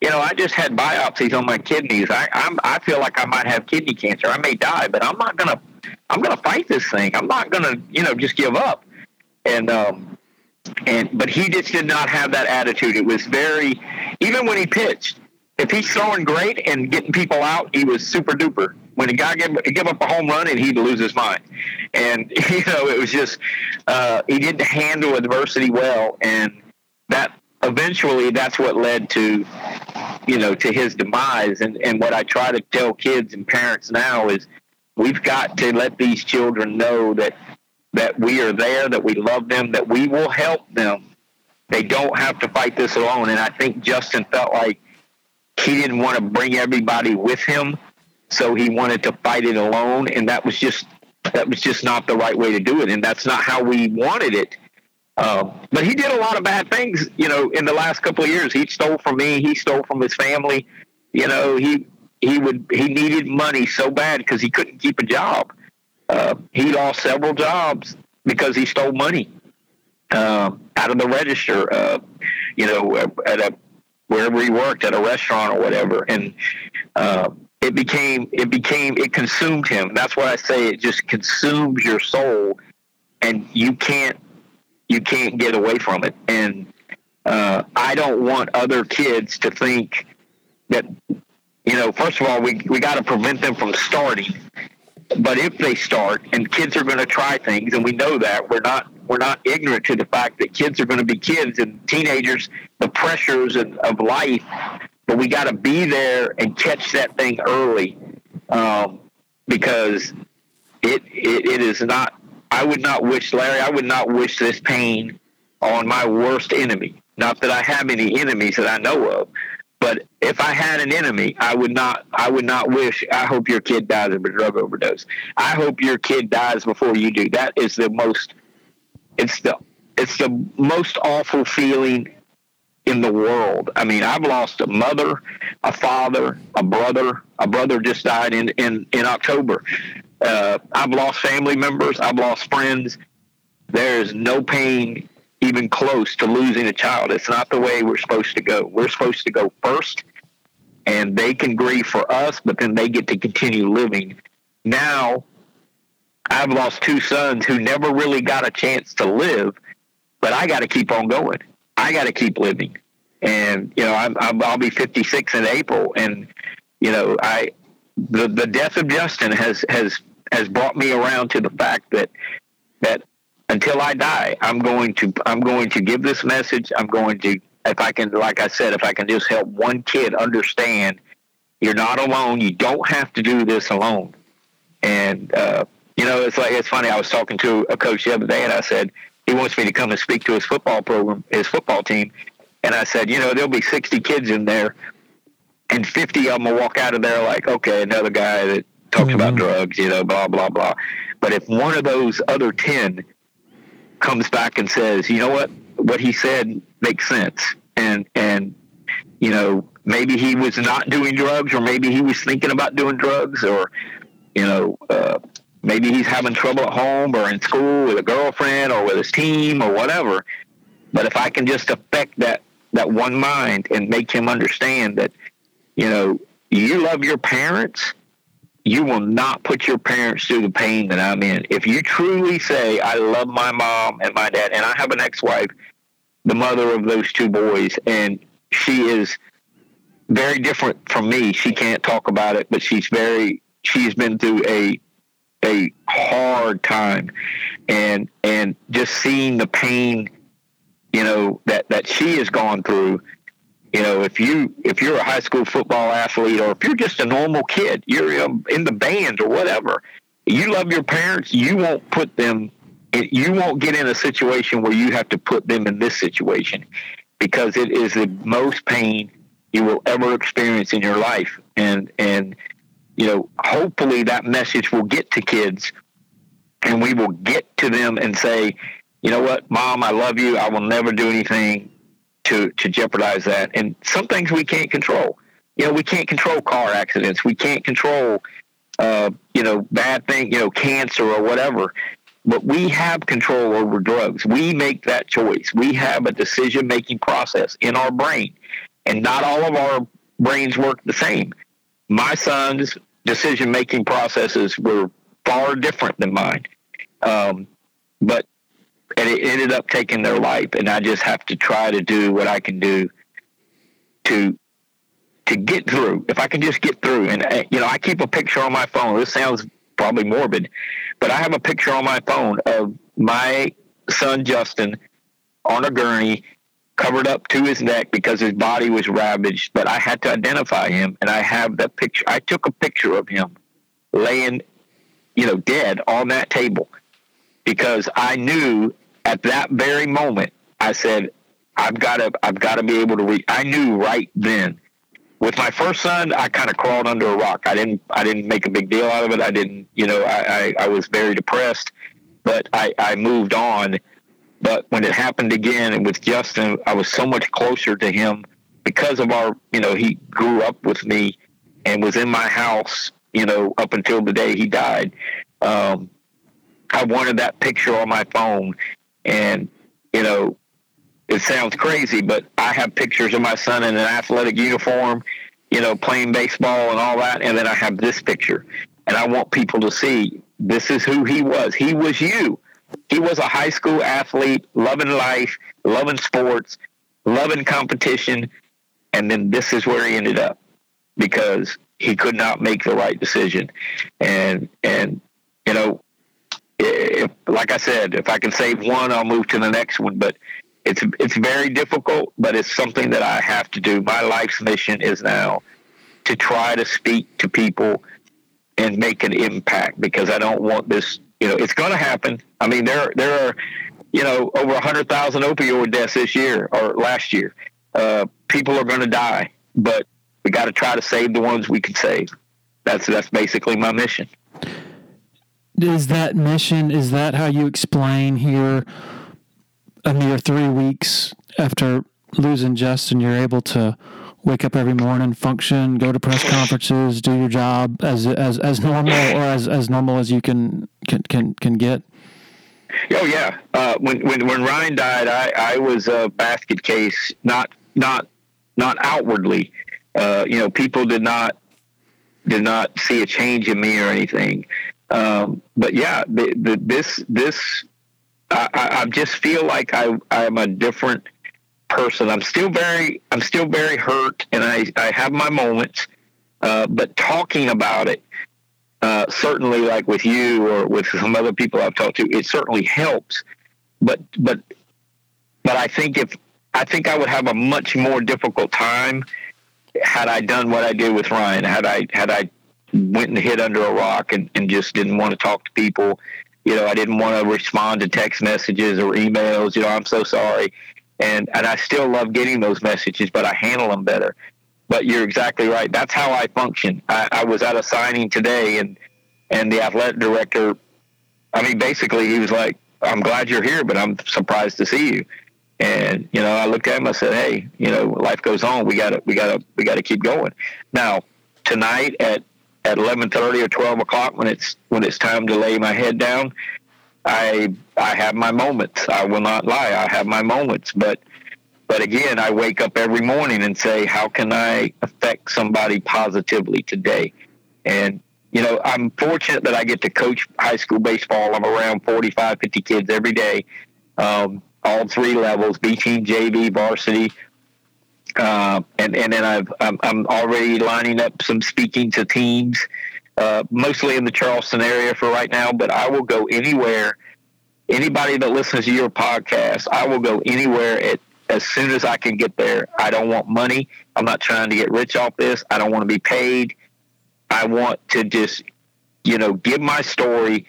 B: you know, I just had biopsies on my kidneys. I, I'm, I feel like I might have kidney cancer. I may die, but I'm not gonna, I'm gonna fight this thing. I'm not gonna, you know, just give up. And, um, and but he just did not have that attitude. It was very, even when he pitched, if he's throwing great and getting people out, he was super duper. When a guy give, give up a home run, and he'd lose his mind. And you know, it was just uh, he didn't handle adversity well, and that eventually that's what led to you know to his demise. And and what I try to tell kids and parents now is we've got to let these children know that that we are there, that we love them, that we will help them. They don't have to fight this alone. And I think Justin felt like he didn't want to bring everybody with him, so he wanted to fight it alone, and that was just that was just not the right way to do it, and that's not how we wanted it. Um, but he did a lot of bad things, you know, in the last couple of years. He stole from me. He stole from his family. You know, he he would he needed money so bad because he couldn't keep a job. Uh, he lost several jobs because he stole money um, out of the register. Uh, you know, at a wherever he worked at a restaurant or whatever, and uh, it became it became it consumed him. That's why I say it just consumes your soul, and you can't you can't get away from it. And uh, I don't want other kids to think that you know. First of all, we we got to prevent them from starting. But if they start, and kids are going to try things, and we know that we're not we're not ignorant to the fact that kids are going to be kids and teenagers, the pressures of life. But we got to be there and catch that thing early, um, because it, it it is not. I would not wish Larry. I would not wish this pain on my worst enemy. Not that I have any enemies that I know of, But if I had an enemy, I would not. I would not wish. I hope your kid dies of a drug overdose. I hope your kid dies before you do. That is the most. It's the. It's the most awful feeling in the world. I mean, I've lost a mother, a father, a brother. A brother just died in in in October. Uh, I've lost family members. I've lost friends. There is no pain even close to losing a child. It's not the way we're supposed to go. We're supposed to go first, and they can grieve for us, but then they get to continue living. Now, I've lost two sons who never really got a chance to live, but I got to keep on going. I got to keep living. And, you know, I'm, I'll be 56 in April. And, you know, I, the, the death of Justin has, has, has brought me around to the fact that, that until I die, I'm going to I'm going to give this message. I'm going to if I can like I said, if I can just help one kid understand you're not alone. You don't have to do this alone. And uh, you know, it's like it's funny. I was talking to a coach the other day, and I said he wants me to come and speak to his football program, his football team. And I said, you know, there'll be 60 kids in there, and 50 of them will walk out of there like, okay, another guy that talks mm-hmm. about drugs, you know, blah blah blah. But if one of those other 10 comes back and says, you know what, what he said makes sense, and and you know maybe he was not doing drugs, or maybe he was thinking about doing drugs, or you know uh, maybe he's having trouble at home or in school with a girlfriend or with his team or whatever. But if I can just affect that that one mind and make him understand that you know you love your parents you will not put your parents through the pain that I'm in. If you truly say, I love my mom and my dad, and I have an ex wife, the mother of those two boys, and she is very different from me. She can't talk about it, but she's very, she's been through a, a hard time and, and just seeing the pain, you know, that, that she has gone through you know, if you if you're a high school football athlete, or if you're just a normal kid, you're in the band or whatever, you love your parents. You won't put them. You won't get in a situation where you have to put them in this situation because it is the most pain you will ever experience in your life. And and you know, hopefully that message will get to kids, and we will get to them and say, you know what, mom, I love you. I will never do anything to to jeopardize that. And some things we can't control. You know, we can't control car accidents. We can't control, uh, you know, bad thing, you know, cancer or whatever. But we have control over drugs. We make that choice. We have a decision making process in our brain, and not all of our brains work the same. My son's decision making processes were far different than mine. Um, but and it ended up taking their life. And I just have to try to do what I can do to to get through. If I can just get through, and you know, I keep a picture on my phone. This sounds probably morbid, but I have a picture on my phone of my son Justin on a gurney, covered up to his neck because his body was ravaged. But I had to identify him, and I have that picture. I took a picture of him laying, you know, dead on that table because I knew at that very moment, I said, I've got to, I've got to be able to read. I knew right then. With my first son, I kind of crawled under a rock. I didn't, I didn't make a big deal out of it. I didn't, you know, I, I, I was very depressed, but I, I moved on. But when it happened again, and with Justin, I was so much closer to him because of our, you know, he grew up with me and was in my house, you know, up until the day he died. Um, I wanted that picture on my phone and, you know, it sounds crazy, but I have pictures of my son in an athletic uniform, you know, playing baseball and all that. And then I have this picture. And I want people to see this is who he was. He was you. He was a high school athlete, loving life, loving sports, loving competition. And then this is where he ended up because he could not make the right decision. And, and, you know, if, like I said, if I can save one, I'll move to the next one. But it's it's very difficult, but it's something that I have to do. My life's mission is now to try to speak to people and make an impact because I don't want this. You know, it's going to happen. I mean, there there are you know over hundred thousand opioid deaths this year or last year. Uh, people are going to die, but we got to try to save the ones we can save. That's that's basically my mission.
C: Is that mission? Is that how you explain here? A mere three weeks after losing Justin, you're able to wake up every morning, function, go to press conferences, do your job as as as normal or as, as normal as you can can can, can get.
B: Oh yeah. Uh, when when when Ryan died, I I was a basket case, not not not outwardly. Uh, you know, people did not did not see a change in me or anything. Um, but yeah, the, the, this this I, I just feel like I I'm a different person. I'm still very I'm still very hurt, and I I have my moments. Uh, but talking about it, uh, certainly like with you or with some other people I've talked to, it certainly helps. But but but I think if I think I would have a much more difficult time had I done what I did with Ryan. Had I had I went and hid under a rock and, and just didn't want to talk to people. You know, I didn't want to respond to text messages or emails. You know, I'm so sorry. And and I still love getting those messages, but I handle them better. But you're exactly right. That's how I function. I, I was at a signing today, and and the athletic director, I mean, basically, he was like, "I'm glad you're here, but I'm surprised to see you." And you know, I looked at him. I said, "Hey, you know, life goes on. We got to, we got to, we got to keep going." Now, tonight at at eleven thirty or twelve o'clock, when it's when it's time to lay my head down, I I have my moments. I will not lie. I have my moments, but but again, I wake up every morning and say, how can I affect somebody positively today? And you know, I'm fortunate that I get to coach high school baseball. I'm around 45, 50 kids every day, um, all three levels: B team, JV, varsity. Uh, and and then I've I'm, I'm already lining up some speaking to teams uh, mostly in the Charleston area for right now, but I will go anywhere. Anybody that listens to your podcast, I will go anywhere at, as soon as I can get there. I don't want money. I'm not trying to get rich off this. I don't want to be paid. I want to just, you know, give my story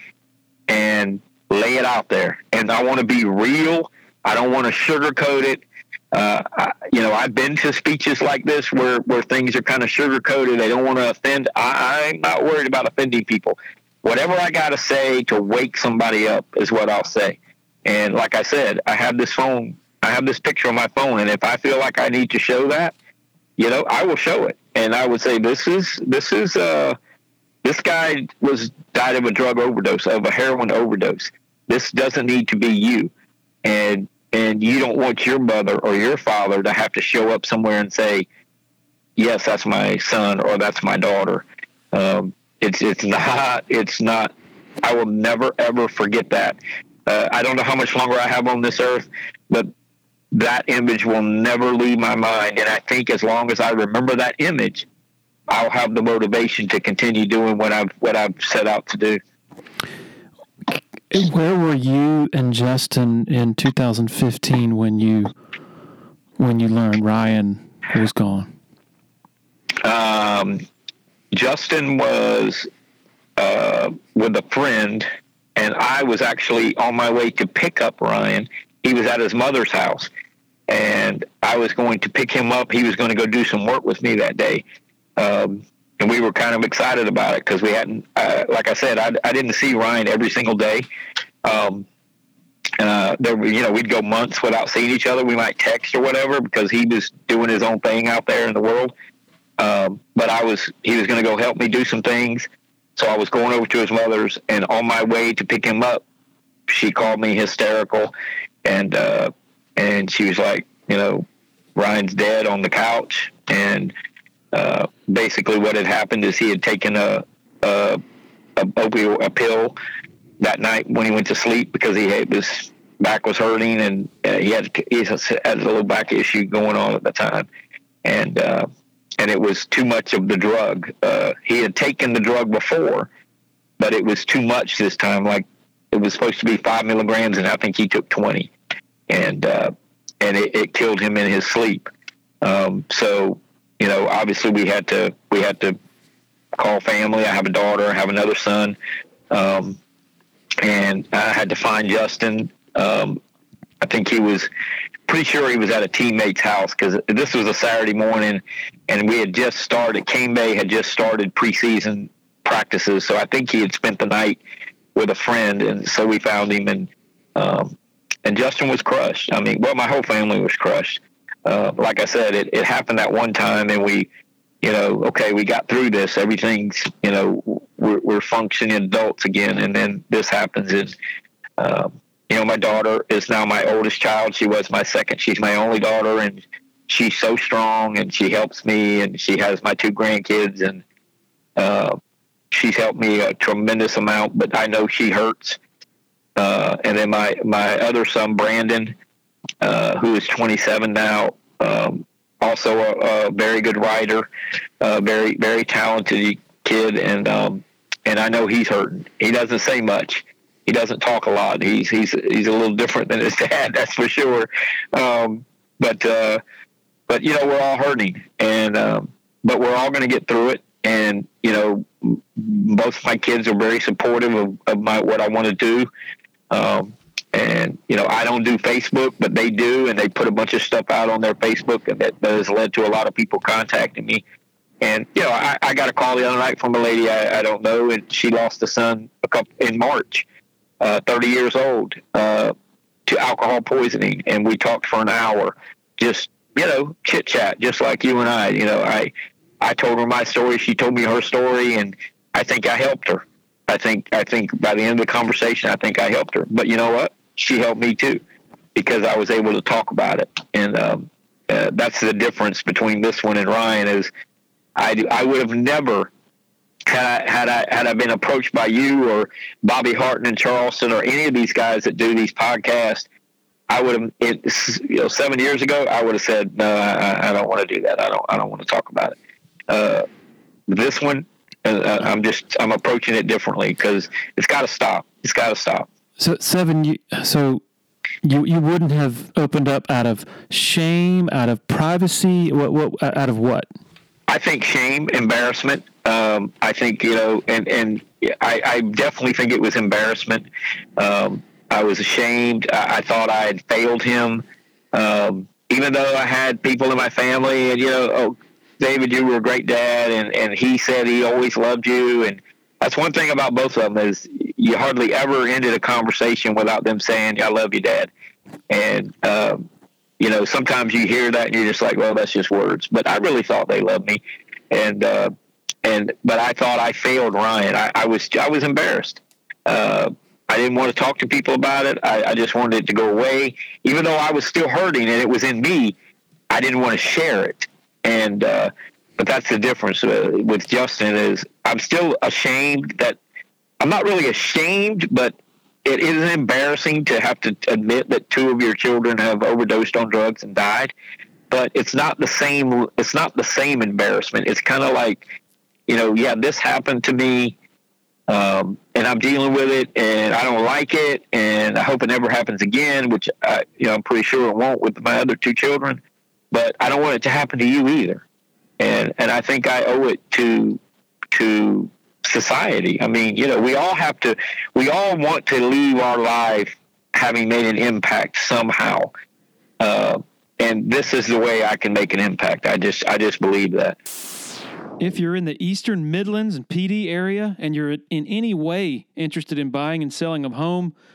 B: and lay it out there. And I want to be real. I don't want to sugarcoat it uh, I, you know, I've been to speeches like this where, where things are kind of sugarcoated. They don't want to offend. I, I'm not worried about offending people. Whatever I got to say to wake somebody up is what I'll say. And like I said, I have this phone, I have this picture on my phone, and if I feel like I need to show that, you know, I will show it. And I would say, this is this is uh, this guy was died of a drug overdose, of a heroin overdose. This doesn't need to be you. And and you don't want your mother or your father to have to show up somewhere and say, "Yes, that's my son" or "That's my daughter." Um, it's it's not it's not. I will never ever forget that. Uh, I don't know how much longer I have on this earth, but that image will never leave my mind. And I think as long as I remember that image, I'll have the motivation to continue doing what I've what I've set out to do.
C: Where were you and Justin in 2015 when you when you learned Ryan was gone?
B: Um, Justin was uh, with a friend, and I was actually on my way to pick up Ryan. He was at his mother's house, and I was going to pick him up. He was going to go do some work with me that day. Um, and we were kind of excited about it because we hadn't, uh, like I said, I, I didn't see Ryan every single day. Um, uh, there, you know, we'd go months without seeing each other. We might text or whatever because he was doing his own thing out there in the world. Um, but I was, he was going to go help me do some things. So I was going over to his mother's, and on my way to pick him up, she called me hysterical, and uh, and she was like, you know, Ryan's dead on the couch, and uh, basically what had happened is he had taken a a, a, opioid, a pill that night when he went to sleep because he had, his back was hurting and uh, he had he had a little back issue going on at the time, and uh, and it was too much of the drug. Uh, he had taken the drug before, but it was too much this time. Like it was supposed to be five milligrams, and I think he took twenty, and uh, and it, it killed him in his sleep. Um, so you know, obviously we had to we had to call family. I have a daughter. I have another son, um, and I had to find Justin. Um, I think he was pretty sure he was at a teammate's house because this was a Saturday morning, and we had just started. Cane Bay had just started preseason practices, so I think he had spent the night with a friend, and so we found him, and um, and Justin was crushed. I mean, well, my whole family was crushed. Uh, like I said, it, it happened that one time, and we, you know, okay, we got through this. Everything's, you know, we're, we're functioning adults again, and then this happens, and um, you know, my daughter is now my oldest child. She was my second. She's my only daughter, and she's so strong, and she helps me, and she has my two grandkids, and uh, she's helped me a tremendous amount. But I know she hurts. Uh, and then my my other son, Brandon, uh, who is 27 now, um, also a, a, very good writer, very very talented kid, and um, and I know he's hurting. He doesn't say much he doesn't talk a lot. He's he's he's a little different than his dad, that's for sure. Um, but uh, but you know we're all hurting, and um, but we're all going to get through it. And you know, both my kids are very supportive of, of my what I want to do. Um, and you know, I don't do Facebook, but they do, and they put a bunch of stuff out on their Facebook, and that, that has led to a lot of people contacting me. And you know, I, I got a call the other night from a lady I, I don't know, and she lost a son a couple in March, uh, 30 years old, uh, to alcohol poisoning. And we talked for an hour, just, you know, chit chat, just like you and I. You know, I, I told her my story. She told me her story. And I think I helped her. I think, I think by the end of the conversation, I think I helped her. But you know what? She helped me too because I was able to talk about it. And, um, uh, that's the difference between this one and Ryan is I, I would have never had I, had I had I been approached by you or Bobby Harton in Charleston or any of these guys that do these podcasts, I would have it, you know seven years ago I would have said no I, I don't want to do that I don't I don't want to talk about it. Uh, this one uh, uh I'm just I'm approaching it differently because it's got to stop. It's got to stop.
A: So seven. You, so you you wouldn't have opened up out of shame, out of privacy. What what out of what?
B: I think shame, embarrassment. Um, I think you know, and and I, I definitely think it was embarrassment. Um, I was ashamed. I, I, thought I had failed him, um, even though I had people in my family, and you know, oh, David, you were a great dad, and and he said he always loved you, and that's one thing about both of them is you hardly ever ended a conversation without them saying, "I love you, Dad," and um, you know, sometimes you hear that and you're just like, well, that's just words. But I really thought they loved me, and uh, and but I thought I failed Ryan. I, I was I was embarrassed. Uh, I didn't want to talk to people about it. I, I, just wanted it to go away, even though I was still hurting and it was in me. I didn't want to share it, and uh, but that's the difference uh, with Justin is I'm still ashamed that I'm not really ashamed, but it is embarrassing to have to admit that two of your children have overdosed on drugs and died, but it's not the same. It's not the same embarrassment. It's kind of like, you know, yeah, this happened to me, um, and I'm dealing with it, and I don't like it, and I hope it never happens again. Which I, you know, I'm pretty sure it won't with my other two children, but I don't want it to happen to you either. And and I think I owe it to to society. I mean, you know, we all have to, we all want to leave our life having made an impact somehow. Uh, and this is the way I can make an impact. I just, I just believe that.
A: If you're in the Eastern Midlands and Pee Dee area and you're in any way interested in buying and selling a home,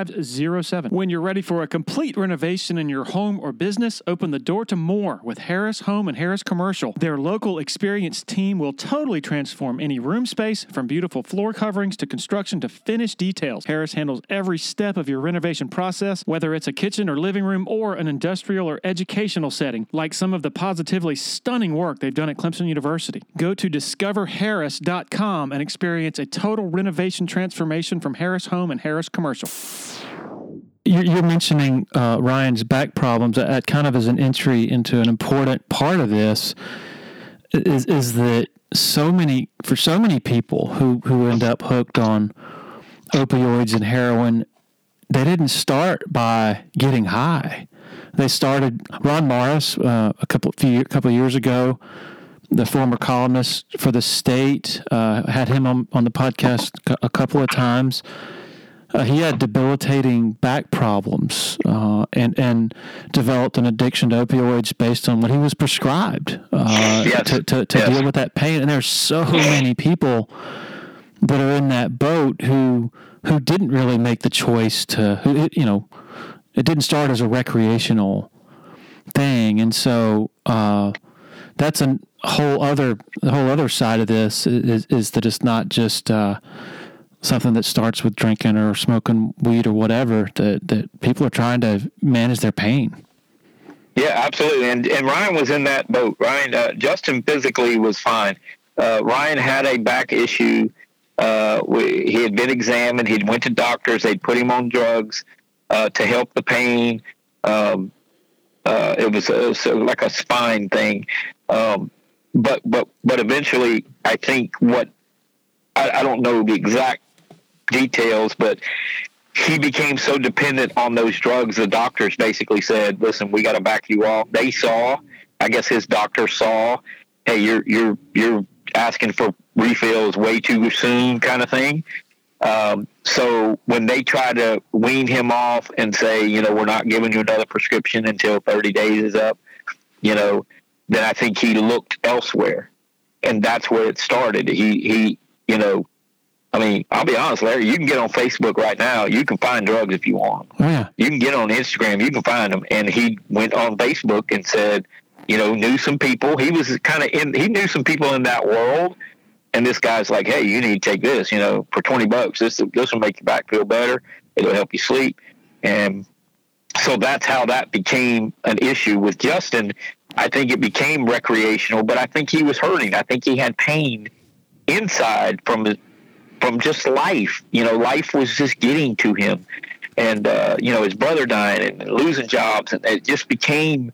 C: 8507. When you're ready for a complete renovation in your home or business, open the door to more with Harris Home and Harris Commercial. Their local experienced team will totally transform any room space from beautiful floor coverings to construction to finished details. Harris handles every step of your renovation process, whether it's a kitchen or living room or an industrial or educational setting, like some of the positively stunning work they've done at Clemson University. Go to discoverharris.com and experience a total renovation transformation from Harris Home and Harris Commercial. You're mentioning uh, Ryan's back problems. That kind of is an entry into an important part of this. Is is that so many for so many people who who end up hooked on opioids and heroin, they didn't start by getting high. They started. Ron Morris, uh, a couple few couple of years ago, the former columnist for the state, uh, had him on on the podcast a couple of times. Uh, he had debilitating back problems uh, and and developed an addiction to opioids based on what he was prescribed uh, yes. to, to, to yes. deal with that pain. And there's so many people that are in that boat who who didn't really make the choice to who you know it didn't start as a recreational thing, and so uh, that's a whole other the whole other side of this is, is that it's not just uh, something that starts with drinking or smoking weed or whatever that that people are trying to manage their pain.
B: Yeah, absolutely. And and Ryan was in that boat. Ryan uh, Justin physically was fine. Uh, Ryan had a back issue. Uh, we, he had been examined. He'd went to doctors. They'd put him on drugs uh, to help the pain. Um, uh, it, was, it, was, like a spine thing. Um, but but but eventually, I think what I, I don't know the exact details, but he became so dependent on those drugs. The doctors basically said, "Listen, we got to back you off." They saw, I guess, his doctor saw, "Hey, you're you're you're asking for refills way too soon," kind of thing. Um, so when they try to wean him off and say, you know, we're not giving you another prescription until 30 days is up, you know, then I think he looked elsewhere, and that's where it started. He he, you know, I mean, I'll be honest, Larry. You can get on Facebook right now. You can find drugs if you want.
C: Oh, yeah.
B: You can get on Instagram. You can find them. And he went on Facebook and said, you know, knew some people. He was kind of in. He knew some people in that world. And this guy's like, hey, you need to take this. You know, for twenty bucks, this this will make your back feel better. It'll help you sleep. And so that's how that became an issue with Justin. I think it became recreational, but I think he was hurting. I think he had pain inside from from just life. You know, life was just getting to him, and uh, you know his brother dying and losing jobs, and it just became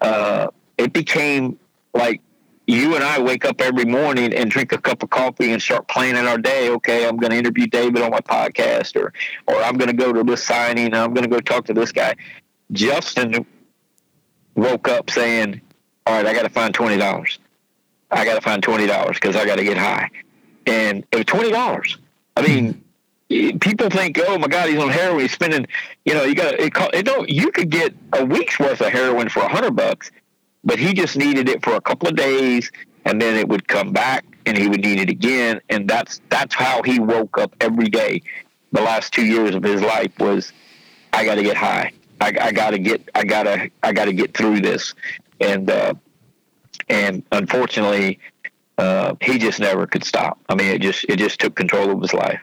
B: uh, it became like you and I wake up every morning and drink a cup of coffee and start planning our day. Okay, I'm going to interview David on my podcast, or or I'm going to go to this signing. I'm going to go talk to this guy. Justin woke up saying, "All right, I got to find twenty dollars. I got to find twenty dollars because I got to get high." And it was twenty dollars. I mean, people think, oh my God, he's on heroin. He's spending, you know, you got it. it don't you could get a week's worth of heroin for a hundred bucks, but he just needed it for a couple of days, and then it would come back, and he would need it again, and that's that's how he woke up every day. The last two years of his life was, I got to get high. I, I got to get. I gotta. I got to get through this, and uh, and unfortunately, uh, he just never could stop. I mean, it just it just took control of his life.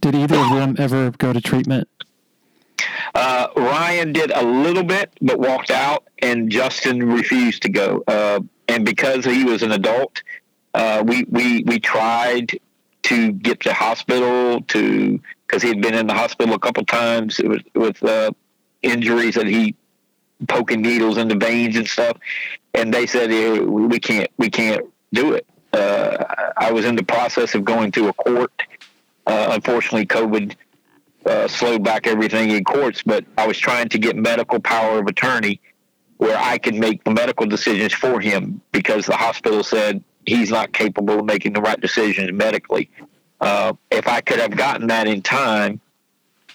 C: Did either of them ever go to treatment?
B: Uh, Ryan did a little bit, but walked out, and Justin refused to go. Uh, and because he was an adult, uh, we we we tried to get to hospital to because he had been in the hospital a couple times with, with uh, injuries that he poking needles in the veins and stuff, and they said we can't we can't do it uh, I was in the process of going to a court. Uh, unfortunately, COVID uh, slowed back everything in courts, but I was trying to get medical power of attorney where I could make medical decisions for him because the hospital said he's not capable of making the right decisions medically. Uh, if I could have gotten that in time,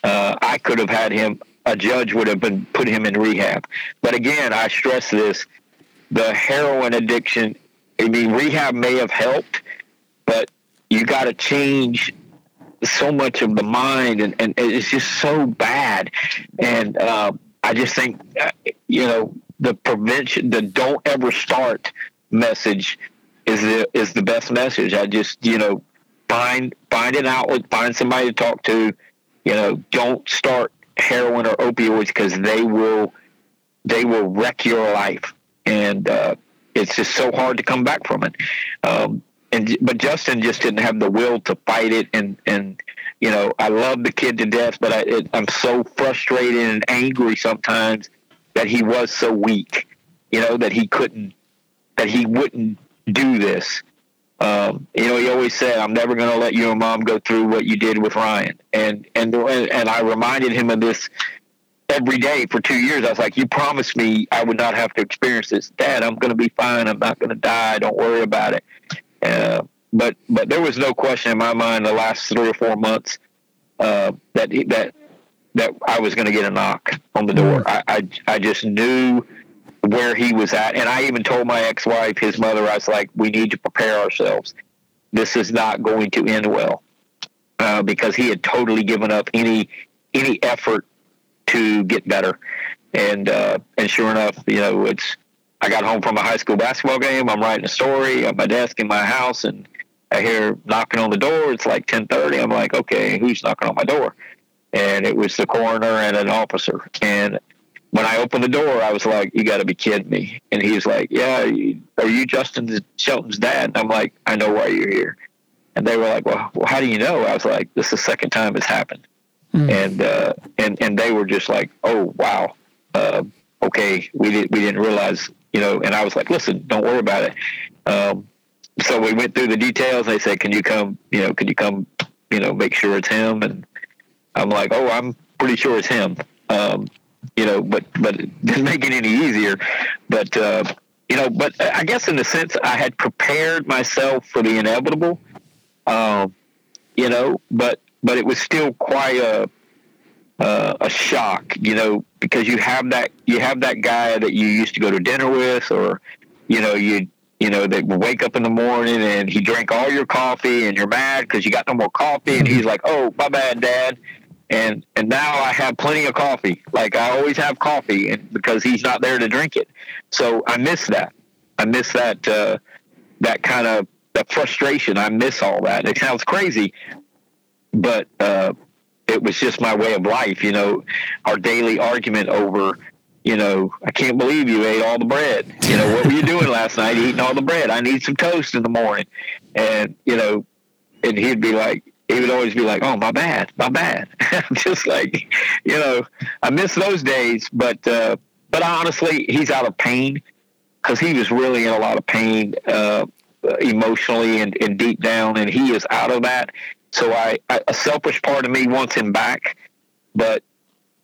B: uh, I could have had him. A judge would have been put him in rehab. But again, I stress this: the heroin addiction I mean, rehab may have helped, but you got to change so much of the mind, and, and it's just so bad. And uh, I just think, uh, you know, the prevention, the don't ever start message is the is the best message. I just, you know, find find an outlet, find somebody to talk to. You know, don't start heroin or opioids because they will they will wreck your life, and uh, it's just so hard to come back from it. Um, and but Justin just didn't have the will to fight it, and and you know I love the kid to death, but I, it, I'm so frustrated and angry sometimes that he was so weak, you know that he couldn't, that he wouldn't do this. Um, you know, he always said, "I'm never going to let you and mom go through what you did with Ryan," and and and I reminded him of this every day for two years. I was like, "You promised me I would not have to experience this, Dad. I'm going to be fine. I'm not going to die. Don't worry about it." Uh, but but there was no question in my mind the last three or four months uh, that that that I was going to get a knock on the door. I, I I just knew where he was at, and I even told my ex-wife, his mother, I was like, "We need to prepare ourselves. This is not going to end well." Uh, because he had totally given up any any effort to get better. And uh, and sure enough, you know, it's I got home from a high school basketball game. I'm writing a story at my desk in my house, and I hear knocking on the door. It's like 10:30. I'm like, okay, who's knocking on my door? And it was the coroner and an officer. And when I opened the door, I was like, "You got to be kidding me!" And he was like, "Yeah, are you Justin Shelton's dad?" And I'm like, "I know why you're here." And they were like, "Well, well how do you know?" I was like, "This is the second time it's happened." Mm. And uh, and and they were just like, "Oh wow, uh, okay, we did we didn't realize, you know." And I was like, "Listen, don't worry about it." Um, so we went through the details. They said, "Can you come? You know, can you come? You know, make sure it's him?" And I'm like, "Oh, I'm pretty sure it's him." Um, you know, but but it didn't make it any easier. But uh, you know, but I guess in the sense I had prepared myself for the inevitable. Um, you know, but but it was still quite a uh, a shock, you know, because you have that you have that guy that you used to go to dinner with, or you know, you you know, they wake up in the morning and he drank all your coffee, and you're mad because you got no more coffee, and he's like, "Oh, my bad, Dad." And and now I have plenty of coffee. Like I always have coffee, and because he's not there to drink it, so I miss that. I miss that uh, that kind of that frustration. I miss all that. It sounds crazy, but uh, it was just my way of life. You know, our daily argument over, you know, I can't believe you ate all the bread. You know, what were you doing last night? Eating all the bread. I need some toast in the morning, and you know, and he'd be like, he would always be like, "Oh, my bad, my bad." just like, you know, I miss those days, but uh, but honestly, he's out of pain because he was really in a lot of pain uh, emotionally and, and deep down, and he is out of that. So I, I, a selfish part of me wants him back, but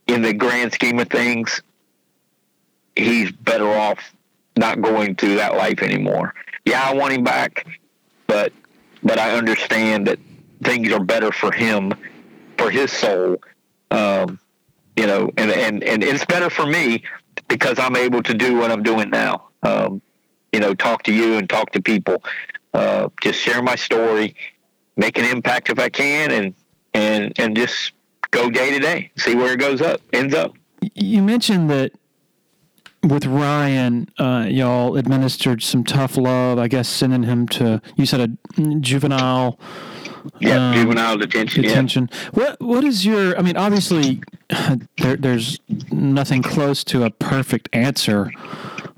B: in the grand scheme of things, he's better off not going through that life anymore. Yeah, I want him back, but but I understand that things are better for him, for his soul. Um, you know, and, and, and it's better for me because I'm able to do what I'm doing now. Um, you know, talk to you and talk to people, uh, just share my story make an impact if I can, and and and just go day to day, see where it goes up, ends up.
C: You mentioned that with Ryan, uh, y'all administered some tough love. I guess sending him to you said a juvenile.
B: Yeah, um, juvenile detention.
C: Detention. Yeah. What What is your? I mean, obviously, there, there's nothing close to a perfect answer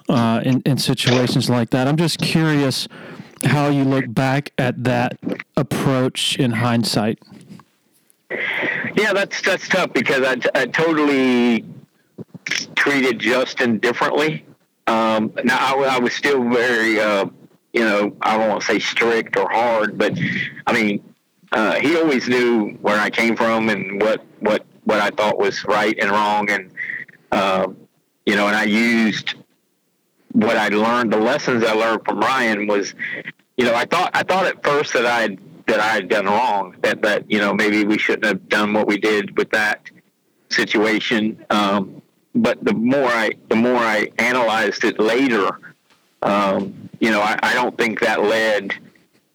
C: uh, in in situations like that. I'm just curious how you look back at that approach in hindsight.
B: Yeah, that's that's tough because I, I totally treated Justin differently. Um, now I, I, was still very, uh, you know, I won't say strict or hard, but I mean, uh, he always knew where I came from and what what what I thought was right and wrong, and uh, you know, and I used what I learned, the lessons I learned from Ryan was, you know, I thought I thought at first that I that I had done wrong, that that you know maybe we shouldn't have done what we did with that situation. Um, but the more I the more I analyzed it later, um, you know, I, I don't think that led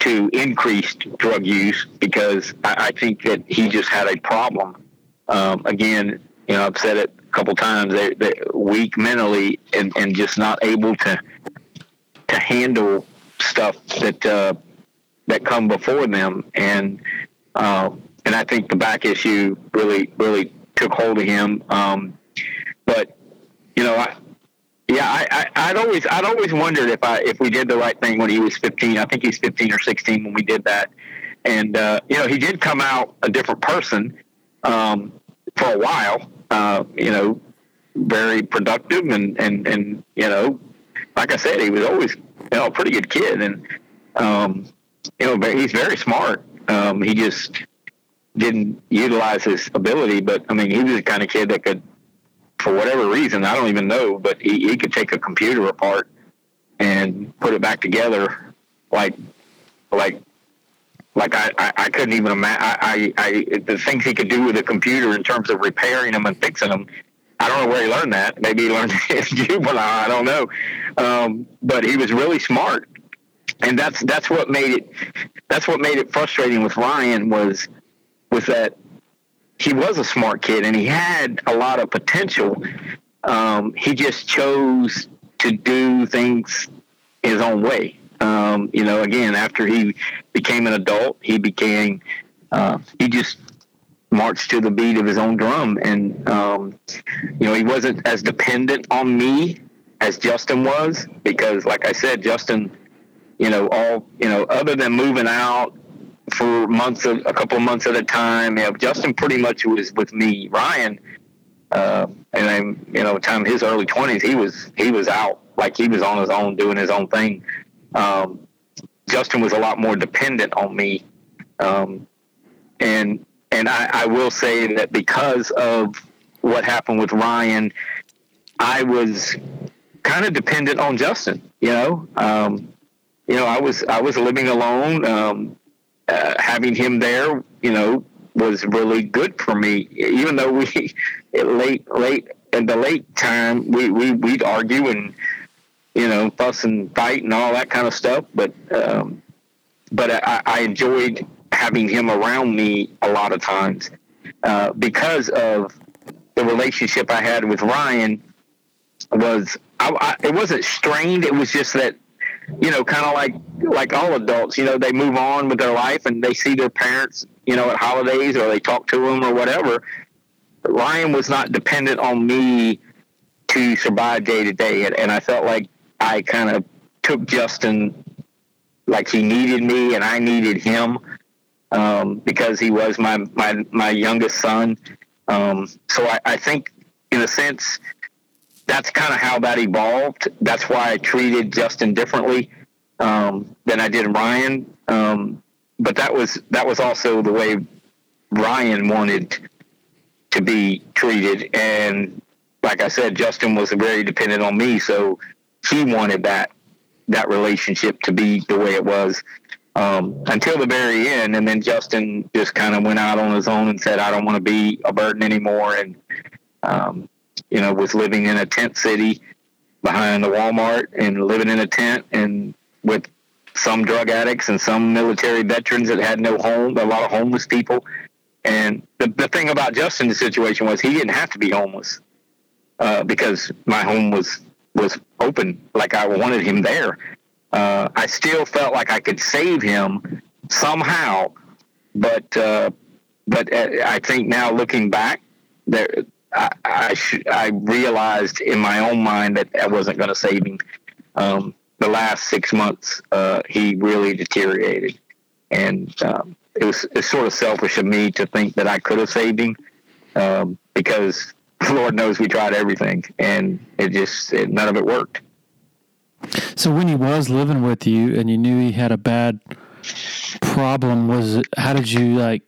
B: to increased drug use because I, I think that he just had a problem. Um, again, you know, I've said it couple times. They're, they're weak mentally and, and just not able to to handle stuff that uh, that come before them. And uh, and I think the back issue really really took hold of him. Um, but you know, I, yeah, I, I, would always I'd always wondered if I if we did the right thing when he was 15. I think he's 15 or 16 when we did that. And uh, you know, he did come out a different person um, for a while. Uh, you know, very productive and and and you know, like I said, he was always you know a pretty good kid and um, you know he's very smart. Um, he just didn't utilize his ability, but I mean, he was the kind of kid that could for whatever reason, I don't even know, but he, he could take a computer apart and put it back together like like like I, I, I couldn't even imagine I, I, I the things he could do with a computer in terms of repairing them and fixing them. I don't know where he learned that. Maybe he learned it Juvenile. I don't know. Um, but he was really smart, and that's that's what made it that's what made it frustrating with Ryan was was that he was a smart kid and he had a lot of potential. Um, he just chose to do things his own way. Um, you know, again, after he became an adult, he became, uh, he just marched to the beat of his own drum. And, um, you know, he wasn't as dependent on me as Justin was because, like I said, Justin, you know, all, you know, other than moving out for months, of, a couple months at a time. You know, Justin pretty much was with me. Ryan, uh, and then you know, time his early twenties, he was he was out like he was on his own doing his own thing. Um, Justin was a lot more dependent on me, um, and and I, I will say that because of what happened with Ryan, I was kind of dependent on Justin. You know, um, you know, I was I was living alone. Um, uh, having him there, you know, was really good for me. Even though we late late in the late time we we we'd argue and you know fuss and fight and all that kind of stuff, but um, but I, I enjoyed having him around me a lot of times uh, because of the relationship I had with Ryan was I, I, it wasn't strained. It was just that you know, kind of like like all adults, you know, they move on with their life and they see their parents, you know, at holidays or they talk to them or whatever. Ryan was not dependent on me to survive day to day, and, and I felt like I kind of took Justin like he needed me and I needed him um, because he was my my my youngest son. Um, so I, I think, in a sense, that's kind of how that evolved. That's why I treated Justin differently um, than I did Ryan. Um, but that was that was also the way Ryan wanted to be treated. And like I said, Justin was very dependent on me, so he wanted that that relationship to be the way it was um, until the very end. And then Justin just kind of went out on his own and said, "I don't want to be a burden anymore." And um, you know, was living in a tent city behind the Walmart and living in a tent and with some drug addicts and some military veterans that had no home, a lot of homeless people. And the, the thing about Justin's situation was he didn't have to be homeless uh, because my home was was open, like I wanted him there. Uh, I still felt like I could save him somehow, but uh, but uh, I think now looking back, there I I, sh- I realized in my own mind that I wasn't going to save him. Um, the last six months, uh, he really deteriorated, and um, it was sort of selfish of me to think that I could have saved him um, because Lord knows we tried everything, and it just it, none of it worked.
C: So when he was living with you, and you knew he had a bad problem, was it, how did you like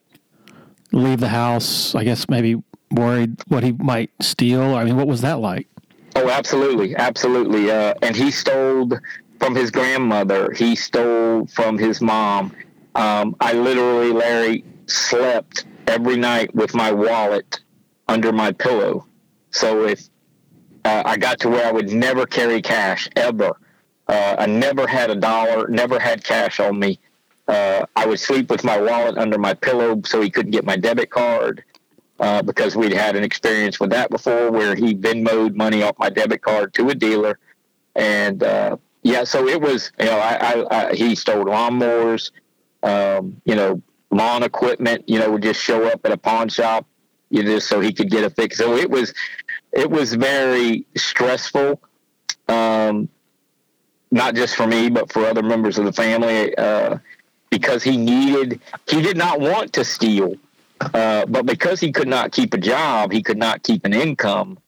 C: leave the house? I guess maybe worried what he might steal? I mean, what was that like?
B: Oh, absolutely, absolutely. Uh, and he stole from his grandmother. He stole from his mom. Um, I literally, Larry, slept every night with my wallet under my pillow. So if uh, I got to where I would never carry cash ever, uh, I never had a dollar, never had cash on me. Uh, I would sleep with my wallet under my pillow so he couldn't get my debit card uh, because we'd had an experience with that before where he Venmoed money off my debit card to a dealer. And uh, yeah, so it was, you know, I, I, I he stole lawnmowers, um, you know, lawn equipment, you know, would just show up at a pawn shop, you know, so he could get a fix. So it was, it was very stressful. Um, not just for me, but for other members of the family, uh, because he needed, he did not want to steal, uh, but because he could not keep a job, he could not keep an income,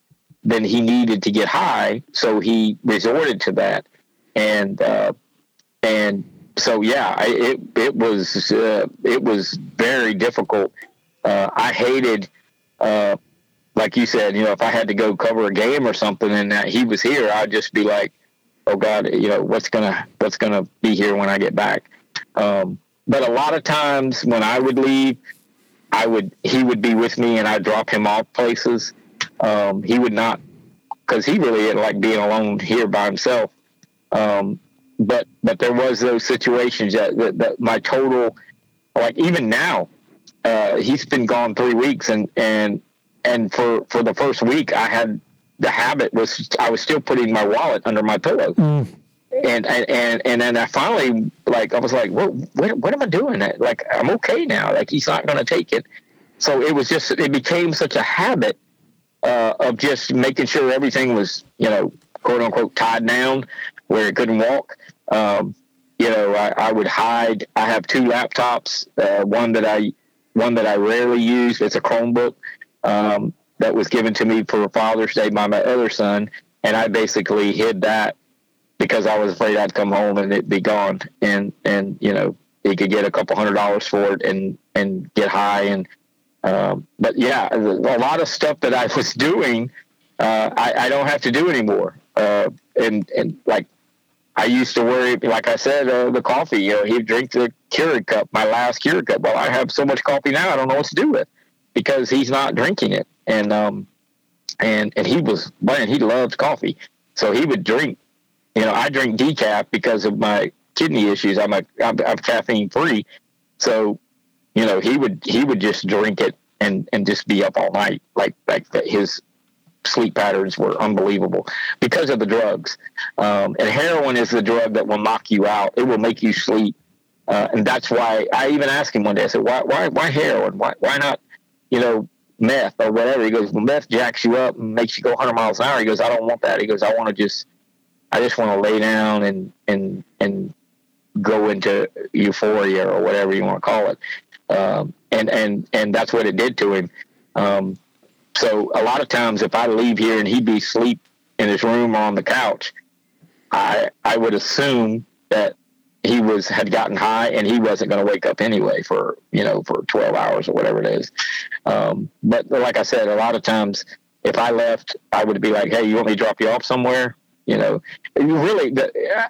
B: then he needed to get high. So he resorted to that. And, uh, and so, yeah, I, it, it was, uh, it was very difficult. Uh, I hated, uh, like you said, you know, if I had to go cover a game or something and that he was here, I'd just be like, oh God, you know, what's gonna what's gonna be here when I get back. Um, but a lot of times when I would leave, I would he would be with me and I'd drop him off places. Um, he would not because he really didn't like being alone here by himself. Um, but but there was those situations that, that, that my total like even now uh, he's been gone three weeks and and and for for the first week I had the habit was I was still putting my wallet under my pillow. Mm. And, and and then I finally like I was like, what what, what am I doing? Like I'm okay now. Like he's not going to take it. So it was just it became such a habit uh, of just making sure everything was you know quote unquote tied down where it couldn't walk. Um, you know, I, I, would hide. I have two laptops. Uh, one that I one that I rarely use. It's a Chromebook. Um, that was given to me for Father's Day by my other son, and I basically hid that because I was afraid I'd come home and it'd be gone, and and you know he could get a couple hundred dollars for it and and get high and um, but yeah, a lot of stuff that I was doing, uh, I, I, don't have to do anymore, uh, and and like. I used to worry, like I said, uh, the coffee. You know, he'd drink the Keurig cup, my last Keurig cup. Well, I have so much coffee now, I don't know what to do with because he's not drinking it and um, and and he was man, he loved coffee, so he would drink. You know, I drink decaf because of my kidney issues. I'm a I'm, I'm caffeine free, so you know he would he would just drink it and and just be up all night like like his sleep patterns were unbelievable because of the drugs. Um, and heroin is the drug that will knock you out. It will make you sleep. Uh, and that's why I even asked him one day, I said, why, why, why heroin? Why, why not, you know, meth or whatever. He goes, well, meth jacks you up and makes you go 100 miles an hour. He goes, I don't want that. He goes, I want to just, I just want to lay down and and and go into euphoria or whatever you want to call it. Um, and and and that's what it did to him. Um, so a lot of times, if I leave here and he'd be asleep in his room or on the couch, I I would assume that he was had gotten high and he wasn't going to wake up anyway for you know for 12 hours or whatever it is. Um, but like i said a lot of times if i left i would be like hey you want me to drop you off somewhere? You know you really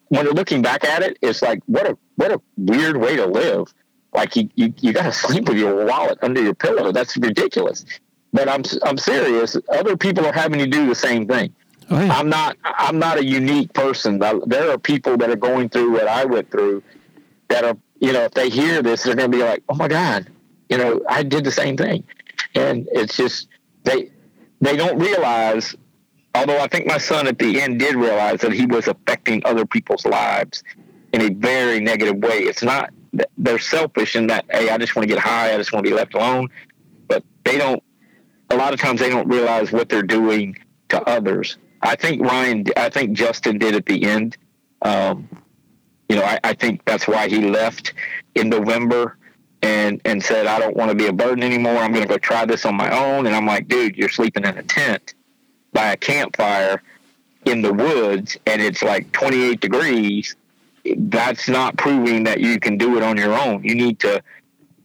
B: when you're looking back at it it's like what a what a weird way to live. Like you you, you got to sleep with your wallet under your pillow. That's ridiculous but i'm i'm serious other people are having to do the same thing Oh, yeah. I'm not. I'm not a unique person. There are people that are going through what I went through. That are, you know, if they hear this, they're going to be like, "Oh my God, you know, I did the same thing," and it's just they they don't realize. Although I think my son at the end did realize that he was affecting other people's lives in a very negative way. It's not they're selfish in that hey, I just want to get high, I just want to be left alone, but they don't. A lot of times they don't realize what they're doing to others I think Ryan, I think Justin did at the end. Um, you know, I, I, think that's why he left in November and and said, I don't want to be a burden anymore. I'm going to go try this on my own. And I'm like, dude, you're sleeping in a tent by a campfire in the woods, and it's like 28 degrees. That's not proving that you can do it on your own. You need to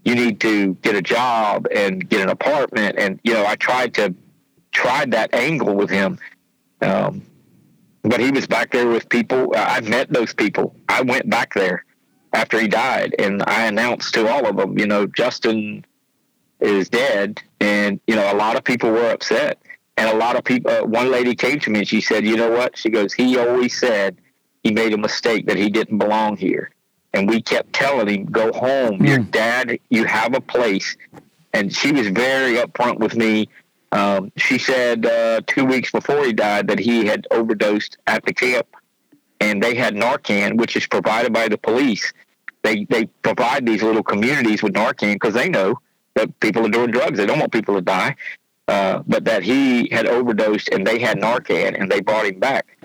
B: you need to get a job and get an apartment. And you know, I tried to tried that angle with him um, but he was back there with people. I met those people. I went back there after he died, and I announced to all of them, you know, Justin is dead, and you know, a lot of people were upset, and a lot of people. Uh, one lady came to me and she said, "You know what?" She goes, "He always said he made a mistake that he didn't belong here." And we kept telling him, go home. Mm. Your hmm. dad, you have a place. And she was very upfront with me. Um, she said uh, two weeks before he died that he had overdosed at the camp and they had Narcan, which is provided by the police. They, they provide these little communities with Narcan because they know that people are doing drugs. They don't want people to die. Uh, but that he had overdosed and they had Narcan and they brought him back.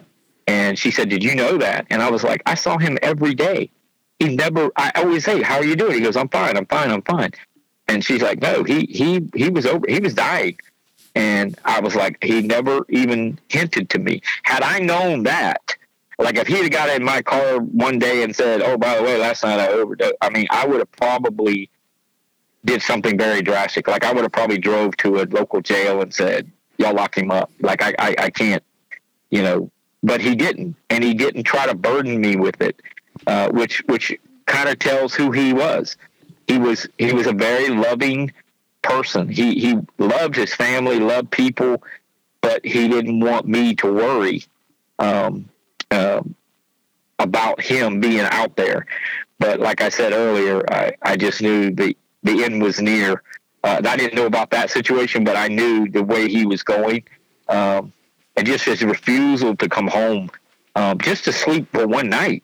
B: And she said, Did you know that? And I was like, I saw him every day. He never, I always say, How are you doing? He goes, I'm fine, I'm fine, I'm fine. And she's like, No, he, he, he was over, he was dying. And I was like, He never even hinted to me. Had I known that, like if he'd got in my car one day and said, "Oh, by the way, last night I overdosed," I mean, I would have probably did something very drastic. Like I would have probably drove to a local jail and said, "Y'all lock him up." Like I, I, I can't, you know. But he didn't, and he didn't try to burden me with it, uh, which which kind of tells who he was. He was he was a very loving person. He he loved his family, loved people, but he didn't want me to worry um, uh, about him being out there. But like I said earlier, I, I just knew the the end was near. Uh, I didn't know about that situation, but I knew the way he was going, um, and just his refusal to come home, um, just to sleep for one night,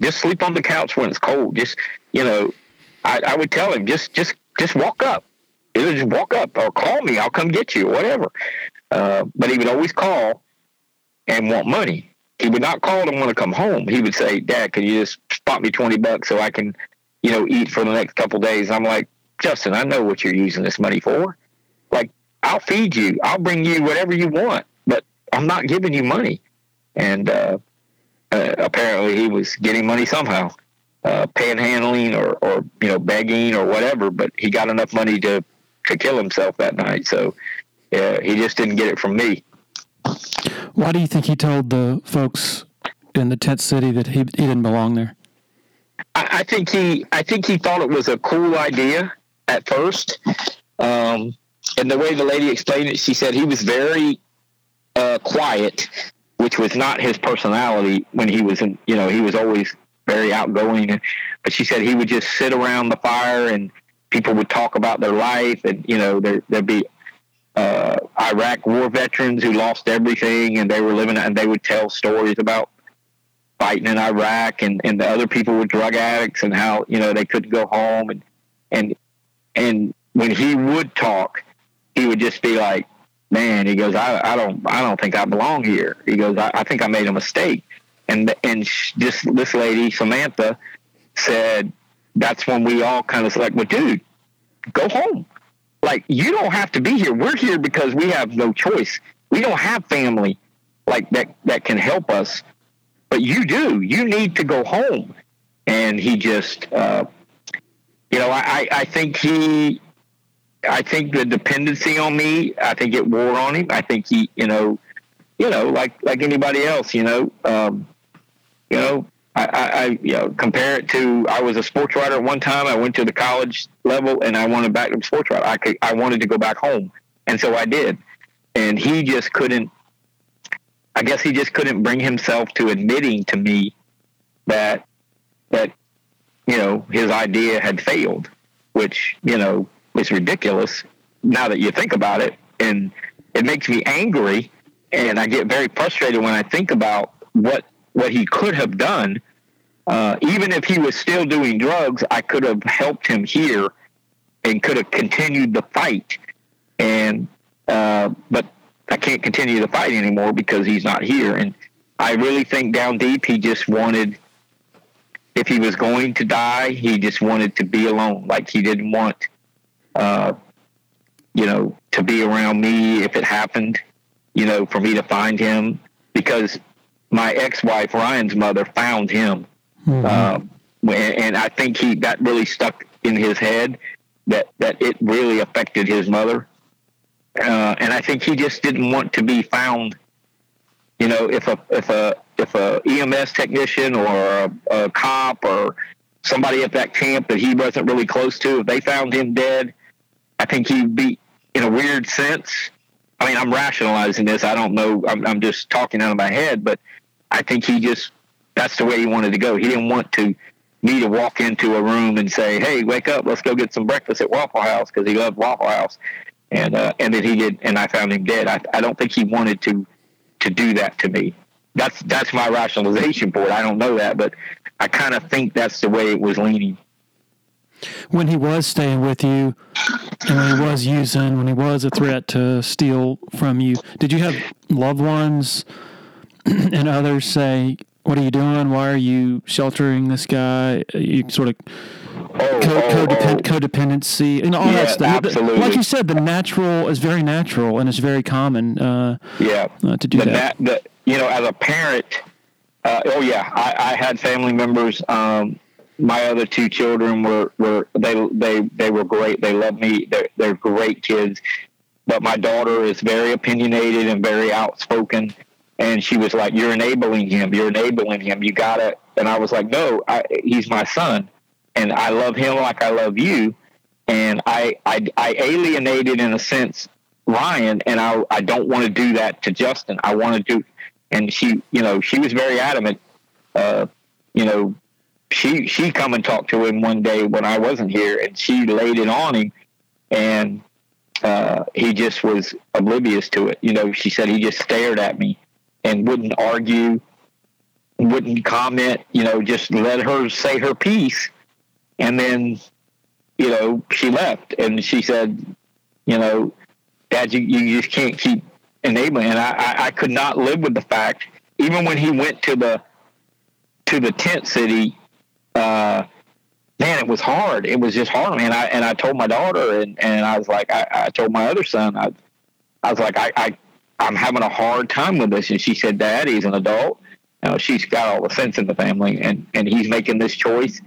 B: just sleep on the couch when it's cold. Just you know, I, I would tell him just just just walk up, either just walk up or call me. I'll come get you, or whatever. Uh, but he would always call and want money. He would not call and want to come home. He would say, "Dad, can you just spot me twenty bucks so I can, you know, eat for the next couple days?" I'm like, Justin, I know what you're using this money for. Like, I'll feed you, I'll bring you whatever you want, but I'm not giving you money. And uh, uh, apparently, he was getting money somehow, uh, panhandling or, or you know begging or whatever. But he got enough money to to kill himself that night. So yeah, he just didn't get it from me.
C: Why do you think he told the folks in the tent city that he, he didn't belong there?
B: I, I think he I think he thought it was a cool idea at first. Um, and the way the lady explained it, she said he was very uh, quiet, which was not his personality when he was in, you know, he was always very outgoing. But she said he would just sit around the fire and people would talk about their life and, you know, there, there'd be uh, Iraq war veterans who lost everything and they were living and they would tell stories about fighting in Iraq and, and the other people were drug addicts and how, you know, they couldn't go home and, and and when he would talk, he would just be like, "Man," he goes, "I, I don't, I don't think I belong here." He goes, "I, I think I made a mistake." And and just this lady Samantha said, "That's when we all kind of like, well, dude, go home. Like you don't have to be here. We're here because we have no choice. We don't have family like that that can help us, but you do. You need to go home." And he just uh, you know, I, I think he, I think the dependency on me, I think it wore on him. I think he, you know, you know, like like anybody else, you know, um, you know, I, I, I, you know, compare it to I was a sports writer at one time. I went to the college level and I wanted back to sports writer. I could, I wanted to go back home, and so I did. And he just couldn't. I guess he just couldn't bring himself to admitting to me that that you know, his idea had failed, which, you know, is ridiculous now that you think about it. And it makes me angry. And I get very frustrated when I think about what, what he could have done. Uh, even if he was still doing drugs, I could have helped him here and could have continued the fight. And, uh, but I can't continue the fight anymore because he's not here. And I really think down deep, he just wanted if he was going to die, he just wanted to be alone. Like he didn't want, uh, you know, to be around me if it happened, you know, for me to find him because my ex-wife Ryan's mother found him, mm-hmm. Um, and I think he that really stuck in his head that that it really affected his mother, uh, and I think he just didn't want to be found. You know, if a if a if a EMS technician or a, a cop or somebody at that camp that he wasn't really close to, if they found him dead, I think he'd be in a weird sense. I mean, I'm rationalizing this. I don't know. I'm, I'm just talking out of my head, but I think he just that's the way he wanted to go. He didn't want to me to walk into a room and say, "Hey, wake up, let's go get some breakfast at Waffle House" because he loved Waffle House, and uh, and then he did, and I found him dead. I, I don't think he wanted to to do that to me. That's that's my rationalization for it. I don't know that, but I kind of think that's the way it was leaning.
C: When he was staying with you, and when he was using, when he was a threat to steal from you, did you have loved ones and others say, "What are you doing? Why are you sheltering this guy?" You sort of
B: Oh,
C: co-
B: oh,
C: codepend-
B: oh.
C: codependency and all
B: Yeah,
C: that stuff.
B: Absolutely.
C: Like you said, the natural is very natural and it's very common uh,
B: yeah.
C: uh, to do
B: the,
C: that.
B: na- the you know as a parent uh, oh yeah I, I had family members um, my other two children were, were they they they were great. They love me. They're, they're great kids. But my daughter is very opinionated and very outspoken. And she was like you're enabling him. You're enabling him. You gotta and i was like no I, he's my son. And i love him like i love you. And I, I i alienated in a sense ryan and i i don't want to do that to justin. I want to do and she you know she was very adamant uh you know she she come and talked to him one day when i wasn't here and she laid it on him and uh, he just was oblivious to it. You know, she said he just stared at me and wouldn't argue, wouldn't comment. You know, just let her say her piece, and then, you know, she left. And she said, you know, Dad, you, you just can't keep enabling. And I, I, I could not live with the fact, even when he went to the to the tent city. Uh, man, it was hard. It was just hard, man. I and I told my daughter, and, and I was like, I, I told my other son, I, I was like, I, I, I'm having a hard time with this. And she said, Dad, he's an adult. You know, she's got all the sense in the family, and and he's making this choice.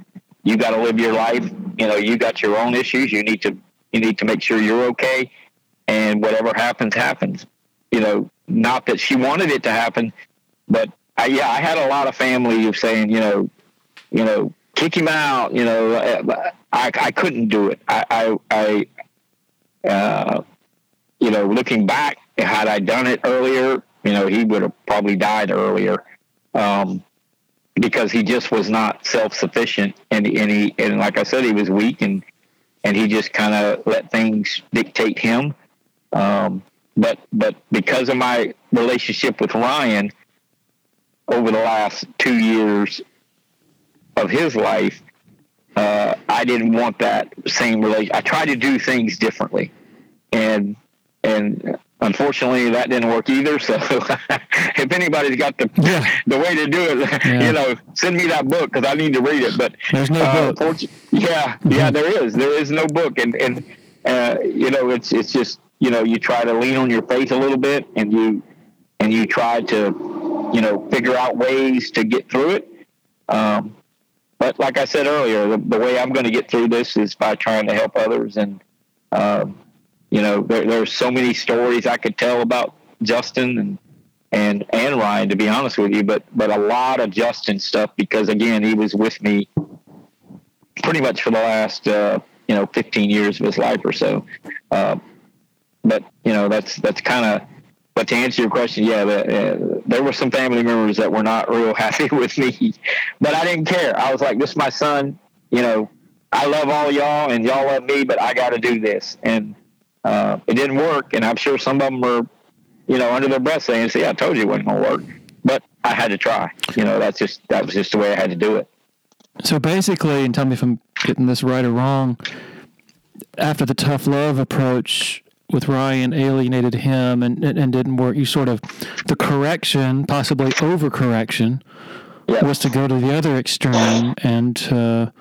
B: You got to live your life. You know, you got your own issues. You need to you need to make sure you're okay, and whatever happens, happens. You know, not that she wanted it to happen, but I, yeah, I had a lot of family of saying, you know, you know, kick him out. You know, I, I couldn't do it. I, I, I uh, you know, looking back, had I done it earlier, you know, he would have probably died earlier, um, because he just was not self sufficient, and and he and like I said, he was weak, and and he just kind of let things dictate him. Um, but but because of my relationship with Ryan over the last two years, of his life, uh, I didn't want that same relation. I tried to do things differently, and and unfortunately that didn't work either. So if anybody's got the
C: Yeah.
B: the way to do it,
C: Yeah.
B: you know, send me that book because I need to read it. But
C: There's no
B: uh,
C: book.
B: yeah, yeah, there is. There is no book, and and uh, you know, it's it's just you know, you try to lean on your faith a little bit, and you and you try to you know figure out ways to get through it. Um, but like I said earlier, the, the way I'm going to get through this is by trying to help others. And, um, you know, there, there's so many stories I could tell about Justin and, and, and Ryan, to be honest with you, but, but a lot of Justin stuff, because again, he was with me pretty much for the last, uh, you know, 15 years of his life or so. Uh, but, you know, that's, that's kind of, but to answer your question, yeah, the, uh, there were some family members that were not real happy with me, but I didn't care. I was like, "This is my son. You know, I love all y'all, and y'all love me, but I got to do this." And uh, it didn't work, and I'm sure some of them were, you know, under their breath saying, "See, I told you it wasn't gonna work," but I had to try. You know, that's just that was just the way I had to do it.
C: So basically, and tell me if I'm getting this right or wrong, after the tough love approach with Ryan alienated him and, and, and didn't work, you sort of, the correction, possibly overcorrection,
B: Yeah.
C: was to go to the other extreme and to,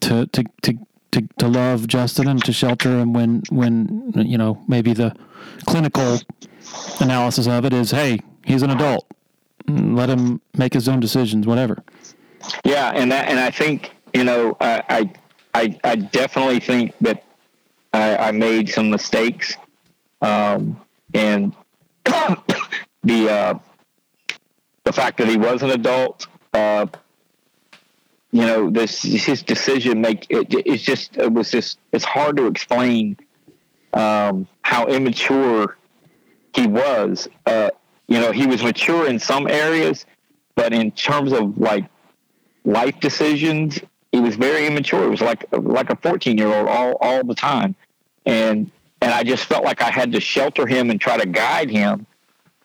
C: to, to, to, to, to love Justin and to shelter him when, when, you know, maybe the clinical analysis of it is, hey, he's an adult. Let him make his own decisions, whatever.
B: Yeah, and that, and I think you know I I, I definitely think that I, I made some mistakes, um, and the uh, the fact that he was an adult, uh, you know, this his decision make it, it's just it was just it's hard to explain um, how immature he was. Uh, you know, he was mature in some areas, but in terms of like life decisions. He was very immature. It was like like a 14 year old all all the time, and and I just felt like I had to shelter him and try to guide him.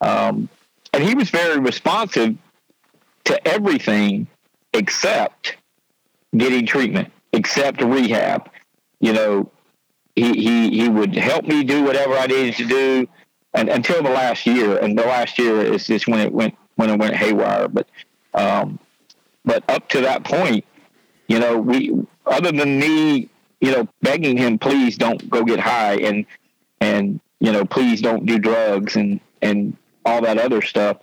B: Um, and he was very responsive to everything except getting treatment, except rehab. You know, he, he, he would help me do whatever I needed to do and, until the last year. And the last year is just when it went, when it went haywire. But, um, but up to that point, you know, we, other than me, you know, begging him, please don't go get high and, and, you know, please don't do drugs and, and all that other stuff.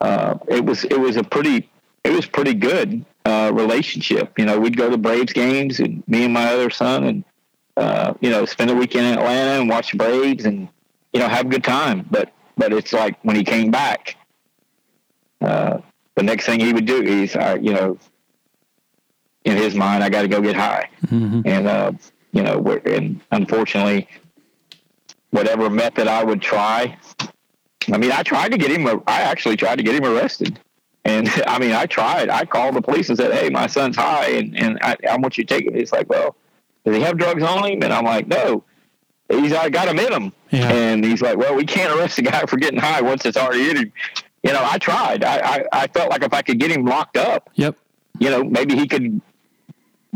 B: Uh, it was, it was a pretty, it was pretty good, uh, relationship. You know, we'd go to Braves games and me and my other son and, uh, you know, spend a weekend in Atlanta and watch the Braves and, you know, have a good time. But, but it's like when he came back, uh, the next thing he would do is, uh, you know, in his mind, I got to go get high. Mm-hmm. And, uh, you know, and unfortunately, whatever method I would try, I mean, I tried to get him, I actually tried to get him arrested. And I mean, I tried. I called the police and said, "Hey, my son's high, and and I, I want you to take him." He's like, "Well, does he have drugs on him?" And I'm like, "No, he's I got him in him." Yeah. And he's like, "Well, we can't arrest a guy for getting high once it's already in him." You know, I tried. I, I I felt like if I could get him locked up,
C: yep.
B: You know, maybe he could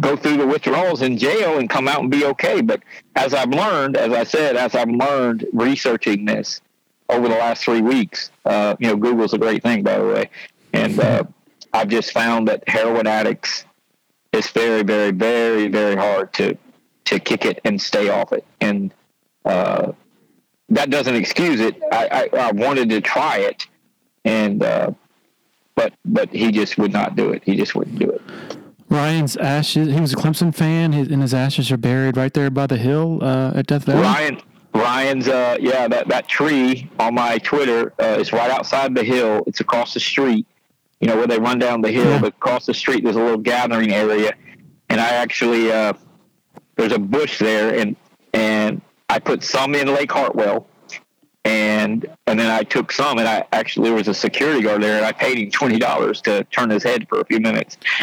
B: go through the withdrawals in jail and come out and be okay. But as I've learned, as I said, as I've learned researching this over the last three weeks, uh, you know, Google's a great thing, by the way. And uh, I've just found that heroin addicts, it's very, very, very, very hard to to kick it and stay off it. And uh, that doesn't excuse it. I, I, I, wanted to try it, and uh, but but he just would not do it. He just wouldn't do it.
C: Ryan's ashes. He was a Clemson fan, his, and his ashes are buried right there by the hill uh, at Death Valley.
B: Ryan, Ryan's, uh, yeah, that that tree on my Twitter uh, is right outside the hill. It's across the street, you know, where they run down the hill, yeah. but across the street there's a little gathering area, and I actually uh, there's a bush there, and and I put some in Lake Hartwell, and and then I took some, and I actually there was a security guard there, and I paid him twenty dollars to turn his head for a few minutes,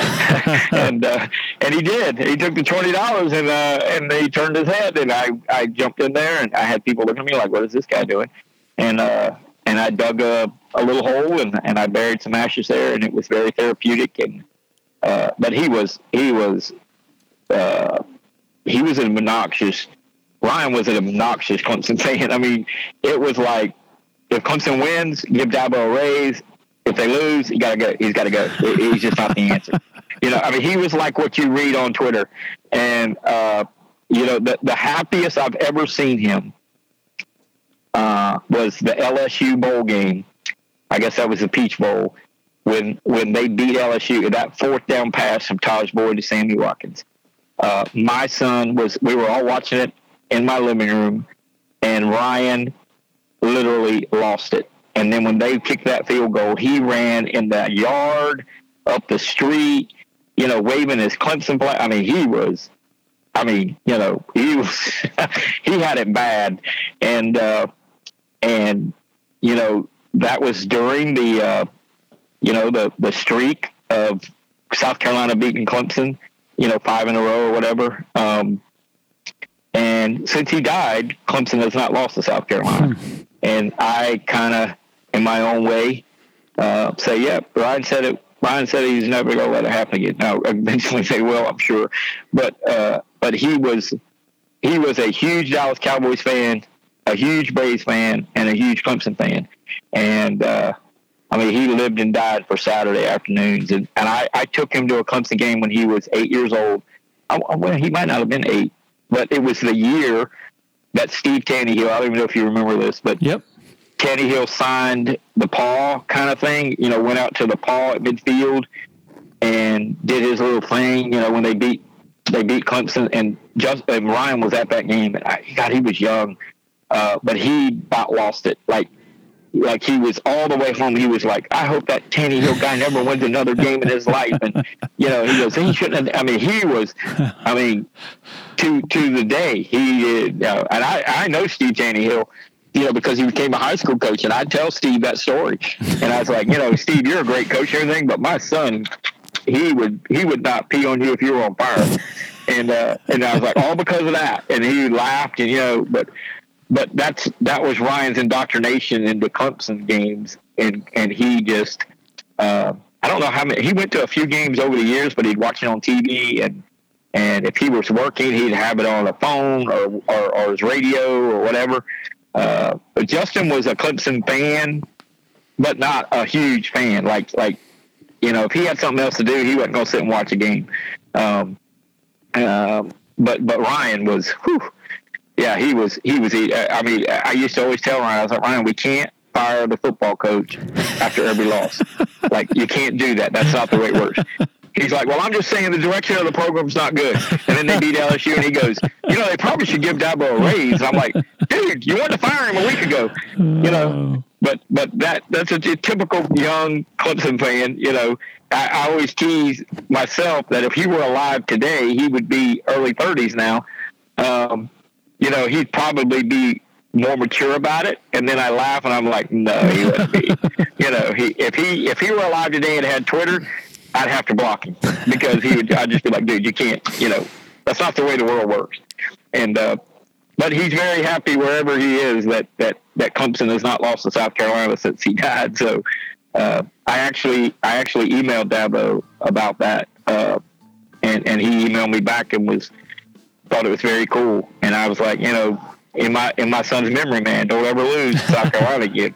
B: and uh, and he did. He took the twenty dollars and uh, and he turned his head, and I I jumped in there, and I had people looking at me like, "What is this guy doing?" And uh, and I dug a, a little hole and, and I buried some ashes there, and it was very therapeutic. And uh, but he was he was uh, he was an obnoxious. Ryan was an obnoxious Clemson fan. I mean, it was like if Clemson wins, give Dabo a raise. If they lose, he gotta go. He's got to go. He's just not the answer. You know, I mean, he was like what you read on Twitter, and uh, you know, the the happiest I've ever seen him uh, was the LSU bowl game. I guess that was the Peach Bowl when when they beat LSU. That fourth down pass from Tajh Boyd to Sammy Watkins. Uh, my son was. We were all watching it in my living room, and Ryan literally lost it. And then when they kicked that field goal, he ran in that yard, up the street, you know, waving his Clemson flag. I mean, he was. I mean, you know, he was. he had it bad, and uh, and you know that was during the uh, you know the the streak of South Carolina beating Clemson, you know five in a row or whatever. Um, and since he died, Clemson has not lost to South Carolina. Hmm. and I kind of, in my own way, uh, say, "Yeah, Ryan said it." Ryan said he's never going to let it happen again. Now, eventually they will, I'm sure. But uh, but he was he was a huge Dallas Cowboys fan a huge Braves fan and a huge Clemson fan. And, uh, I mean, he lived and died for Saturday afternoons. And, and I, I took him to a Clemson game when he was eight years old. I, well, he might not have been eight, but it was the year that Steve Taneyhill, I don't even know if you remember this, but
C: yep.
B: Taneyhill signed the paw kind of thing, you know, went out to the paw at midfield and did his little thing, you know, when they beat they beat Clemson and just and Ryan was at that game and I, God, he was young uh, but he about lost it. Like, like he was all the way home. He was like, I hope that Taneyhill guy never wins another game in his life. And you know, he goes, he shouldn't. Have, I mean, he was. I mean, to to the day he did. Know, and I I know Steve Taneyhill. You know, because he became a high school coach, and I tell Steve that story, and I was like, you know, Steve, you're a great coach everything, but my son, he would he would not pee on you if you were on fire. And uh, and I was like, all because of that. And he laughed, and you know, but but that's that was Ryan's indoctrination into Clemson games, and and he just uh, I don't know how many he went to a few games over the years, but he'd watch it on TV, and and if he was working, he'd have it on a phone or or, or his radio or whatever. Uh, but Justin was a Clemson fan, but not a huge fan. Like like you know, if he had something else to do, he wasn't to sit and watch a game. Um, um, but but Ryan was, whew, yeah, he was he was. I mean, I used to always tell Ryan, I was like, Ryan, we can't fire the football coach after every loss. like you can't do that. That's not the way it works. He's like, well, I'm just saying the direction of the program's not good. And then they beat LSU, and he goes, you know, they probably should give Dabo a raise. And I'm like, dude, you wanted to fire him a week ago, you know. But but that that's a, a typical young Clemson fan. You know, I, I always tease myself that if he were alive today, he would be early 30s now. Um, you know, he'd probably be more mature about it. And then I laugh and I'm like, no, he wouldn't be. you know, he if he if he were alive today and had Twitter, I'd have to block him because he would. I'd just be like, dude, you can't. You know, that's not the way the world works. And uh, but he's very happy wherever he is that that that Clemson has not lost to South Carolina since he died. So uh, I actually I actually emailed Dabo about that, uh, and and he emailed me back and was thought it was very cool. And I was like, you know, in my in my son's memory, man, don't ever lose South Carolina again.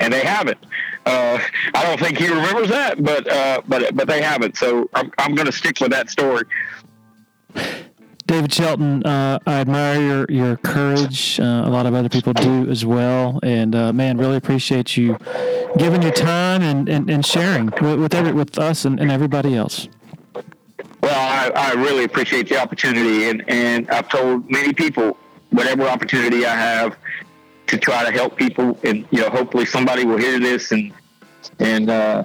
B: And they haven't. Uh, I don't think he remembers that, but uh, but but they haven't. So I'm I'm going to stick with that story.
C: David Shelton, uh, I admire your your courage. Uh, a lot of other people do as well, and uh, man, really appreciate you giving your time and, and, and sharing with with, every, with us and, and everybody else.
B: Well, I, I really appreciate the opportunity, and, and I've told many people whatever opportunity I have to try to help people, and you know, hopefully somebody will hear this and and uh,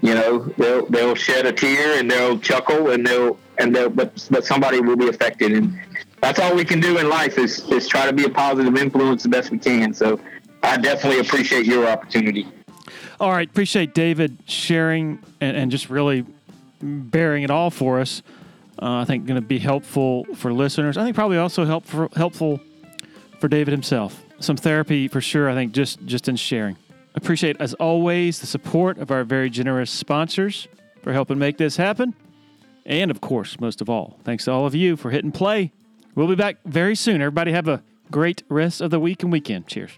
B: you know they'll they'll shed a tear and they'll chuckle and they'll and they'll but but somebody will be affected, and that's all we can do in life is is try to be a positive influence the best we can. So I definitely appreciate your opportunity.
C: All right, appreciate David sharing and, and just really bearing it all for us. Uh, I think going to be helpful for listeners. I think probably also help for, helpful for David himself. Some therapy for sure. I think just just in sharing. Appreciate as always the support of our very generous sponsors for helping make this happen, and of course, most of all, thanks to all of you for hitting play. We'll be back very soon. Everybody have a great rest of the week and weekend. Cheers.